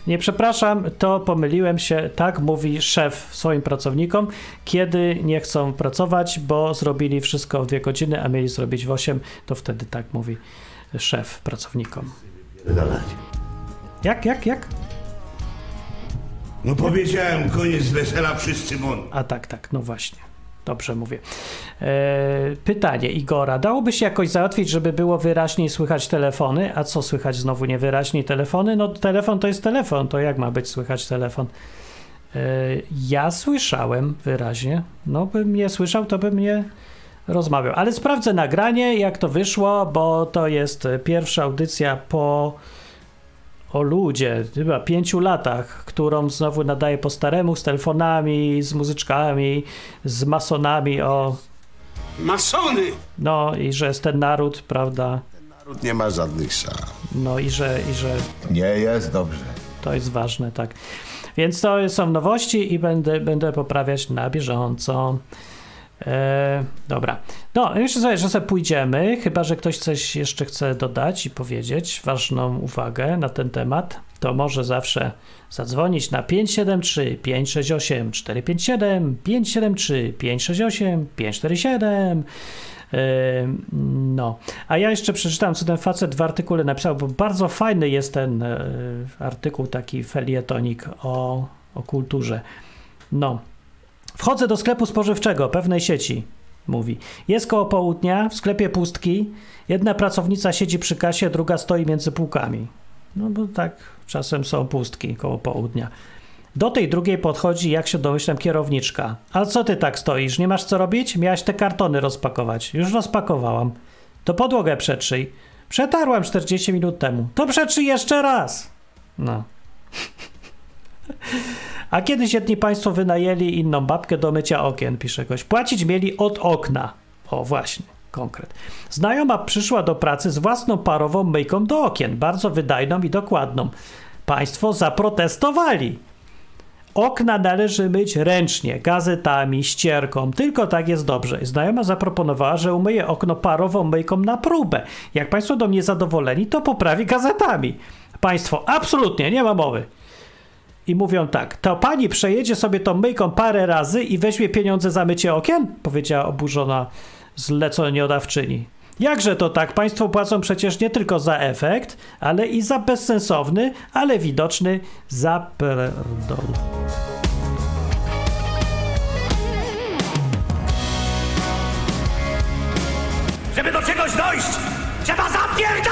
Speaker 3: Nie przepraszam, to pomyliłem się. Tak mówi szef swoim pracownikom, kiedy nie chcą pracować, bo zrobili wszystko w dwie godziny, a mieli zrobić w 8, to wtedy tak mówi szef pracownikom.
Speaker 5: Wypierdalali.
Speaker 3: Jak, jak, jak?
Speaker 5: No powiedziałem, koniec wesela, wszyscy mon.
Speaker 3: A tak, tak, no właśnie. Dobrze mówię. E, pytanie Igora. Dałoby się jakoś załatwić, żeby było wyraźniej słychać telefony? A co słychać znowu niewyraźniej telefony? No telefon to jest telefon, to jak ma być słychać telefon? E, ja słyszałem wyraźnie. No bym nie słyszał, to bym nie rozmawiał. Ale sprawdzę nagranie, jak to wyszło, bo to jest pierwsza audycja po o ludzie, chyba pięciu latach, którą znowu nadaje po staremu, z telefonami, z muzyczkami, z masonami, o,
Speaker 10: Masony!
Speaker 3: no i że jest ten naród, prawda,
Speaker 6: Naród nie ma żadnych szans.
Speaker 3: no i że, i że
Speaker 6: Nie jest dobrze.
Speaker 3: to jest ważne, tak. Więc to są nowości i będę, będę poprawiać na bieżąco. E, dobra. No, jeszcze sobie, że sobie pójdziemy, chyba że ktoś coś jeszcze chce dodać i powiedzieć ważną uwagę na ten temat, to może zawsze zadzwonić na 573 568 457 573 568 547 Yy, No, a ja jeszcze przeczytam, co ten facet w artykule napisał, bo bardzo fajny jest ten e, artykuł, taki felietonik o, o kulturze. No, wchodzę do sklepu spożywczego pewnej sieci, mówi. Jest koło południa, w sklepie pustki, jedna pracownica siedzi przy kasie, druga stoi między półkami. No bo tak czasem są pustki koło południa. Do tej drugiej podchodzi, jak się domyślam, kierowniczka. A co ty tak stoisz? Nie masz co robić? Miałaś te kartony rozpakować. Już rozpakowałam. To podłogę przetrzyj. Przetarłam 40 minut temu. To przetrzyj jeszcze raz. No. A kiedyś jedni państwo wynajęli inną babkę do mycia okien, pisze goś. Płacić mieli od okna. O, właśnie, konkret. Znajoma przyszła do pracy z własną parową myjką do okien, bardzo wydajną i dokładną. Państwo zaprotestowali. Okna należy myć ręcznie, gazetami, ścierką, tylko tak jest dobrze. Znajoma zaproponowała, że umyje okno parową myjką na próbę. Jak Państwo do mnie zadowoleni, to poprawi gazetami. Państwo, absolutnie, nie ma mowy. I mówią tak, to pani przejedzie sobie tą myjką parę razy i weźmie pieniądze za mycie okien? Powiedziała oburzona zleceniodawczyni. Jakże to tak? Państwo płacą przecież nie tylko za efekt, ale i za bezsensowny, ale widoczny zaperdol.
Speaker 4: Żeby do czegoś dojść, trzeba zapierdalać!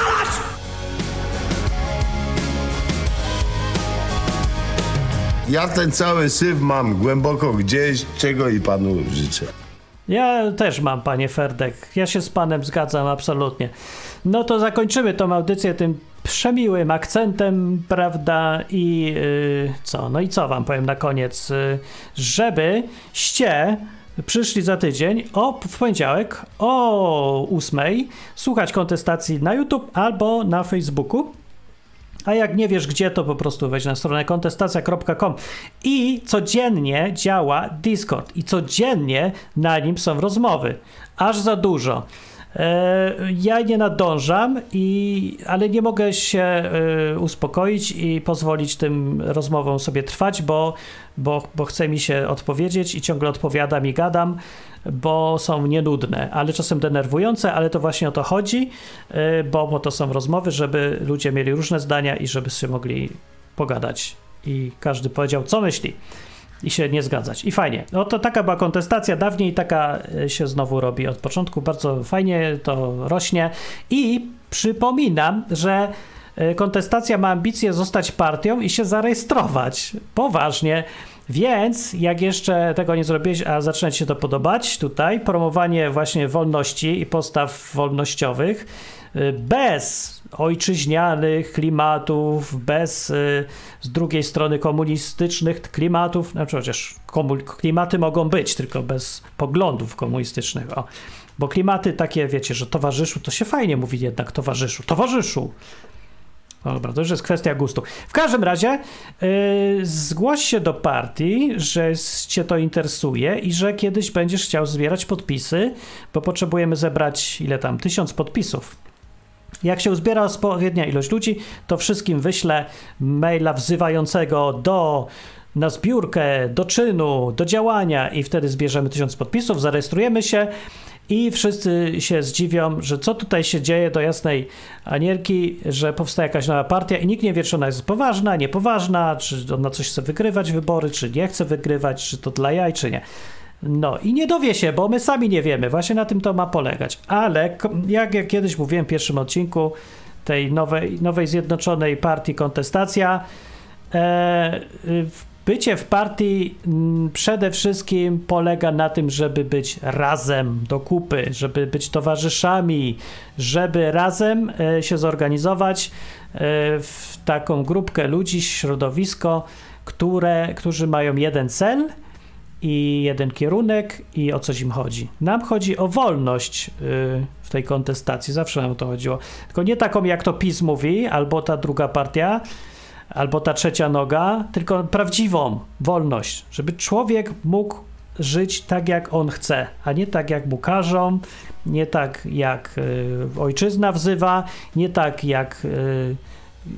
Speaker 6: Ja ten cały syf mam głęboko gdzieś, czego i panu życzę.
Speaker 3: Ja też mam, panie Ferdek. Ja się z panem zgadzam absolutnie. No to zakończymy tą audycję tym przemiłym akcentem, prawda? I yy, co? No i co wam powiem na koniec? Yy, żebyście przyszli za tydzień o, w poniedziałek o 8 słuchać kontestacji na YouTube albo na Facebooku. A jak nie wiesz gdzie, to po prostu wejdź na stronę kontestacja.com i codziennie działa Discord i codziennie na nim są rozmowy. Aż za dużo. E, ja nie nadążam, i, ale nie mogę się e, uspokoić i pozwolić tym rozmowom sobie trwać, bo, bo, bo chce mi się odpowiedzieć i ciągle odpowiadam i gadam, bo są nienudne, ale czasem denerwujące, ale to właśnie o to chodzi, e, bo, bo to są rozmowy, żeby ludzie mieli różne zdania i żeby się mogli pogadać. I każdy powiedział, co myśli i się nie zgadzać. I fajnie. No to taka była kontestacja dawniej, taka e, się znowu robi od początku. Bardzo fajnie to rośnie. I przypominam, że e, kontestacja ma ambicje zostać partią i się zarejestrować. Poważnie. Więc jak jeszcze tego nie zrobiłeś, a zaczyna ci się to podobać, tutaj promowanie właśnie wolności i postaw wolnościowych bez ojczyźnianych klimatów, bez y, z drugiej strony komunistycznych klimatów, chociaż komu- klimaty mogą być, tylko bez poglądów komunistycznych. O. Bo klimaty takie, wiecie, że towarzyszu, to się fajnie mówi jednak towarzyszu. Towarzyszu! No dobra, to już jest kwestia gustu. W każdym razie yy, zgłoś się do partii, że cię to interesuje i że kiedyś będziesz chciał zbierać podpisy, bo potrzebujemy zebrać ile tam, tysiąc podpisów. Jak się uzbiera odpowiednia ilość ludzi, to wszystkim wyślę maila wzywającego do na zbiórkę, do czynu, do działania i wtedy zbierzemy tysiąc podpisów, zarejestrujemy się i wszyscy się zdziwią, że co tutaj się dzieje do jasnej anielki, że powstaje jakaś nowa partia i nikt nie wie, czy ona jest poważna, niepoważna, czy ona coś chce wygrywać wybory, czy nie chce wygrywać, czy to dla jaj, czy nie. No i nie dowie się, bo my sami nie wiemy. Właśnie na tym to ma polegać. Ale jak, kiedyś mówiłem w pierwszym odcinku tej nowej, nowej zjednoczonej partii kontestacja, e, bycie w partii m, przede wszystkim polega na tym, żeby być razem do kupy, żeby być towarzyszami, żeby razem e, się zorganizować e, w taką grupkę ludzi, środowisko, które, którzy mają jeden cel – i jeden kierunek i o coś im chodzi. Nam chodzi o wolność yy, w tej kontestacji, zawsze nam o to chodziło. Tylko nie taką, jak to PiS mówi, albo ta druga partia, albo ta trzecia noga, tylko prawdziwą wolność, żeby człowiek mógł żyć tak, jak on chce, a nie tak, jak mu każą, nie tak, jak yy, ojczyzna wzywa, nie tak, jak yy,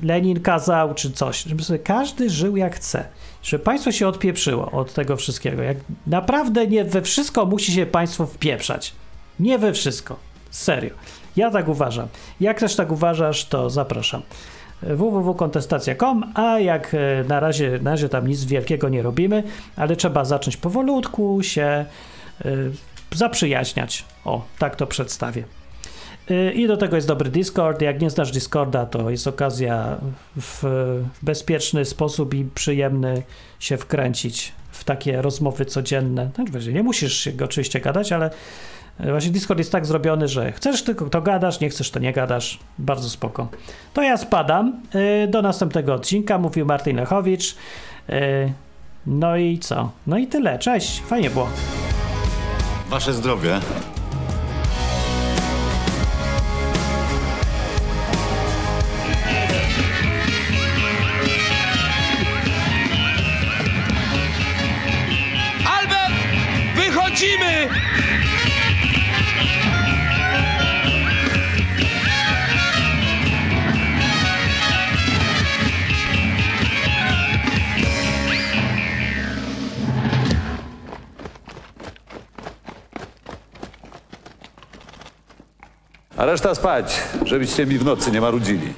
Speaker 3: Lenin kazał, czy coś. Żeby sobie każdy żył, jak chce że państwo się odpieprzyło od tego wszystkiego. Jak naprawdę nie we wszystko musi się państwo wpieprzać. Nie we wszystko. Serio. Ja tak uważam. Jak też tak uważasz, to zapraszam www.kontestacja.com, a jak na razie, na razie tam nic wielkiego nie robimy, ale trzeba zacząć powolutku się y, zaprzyjaźniać. O, tak to przedstawię. I do tego jest dobry Discord. Jak nie znasz Discorda, to jest okazja w bezpieczny sposób i przyjemny się wkręcić w takie rozmowy codzienne. Znaczy, Nie musisz się oczywiście gadać, ale właśnie Discord jest tak zrobiony, że chcesz tylko to gadasz, nie chcesz to nie gadasz. Bardzo spoko. To ja spadam. Y, Do następnego odcinka. Mówił Martin Lechowicz. Y, No i co? No i tyle. Cześć. Fajnie było.
Speaker 12: Wasze zdrowie. A reszta spać, żebyście mi w nocy nie marudzili.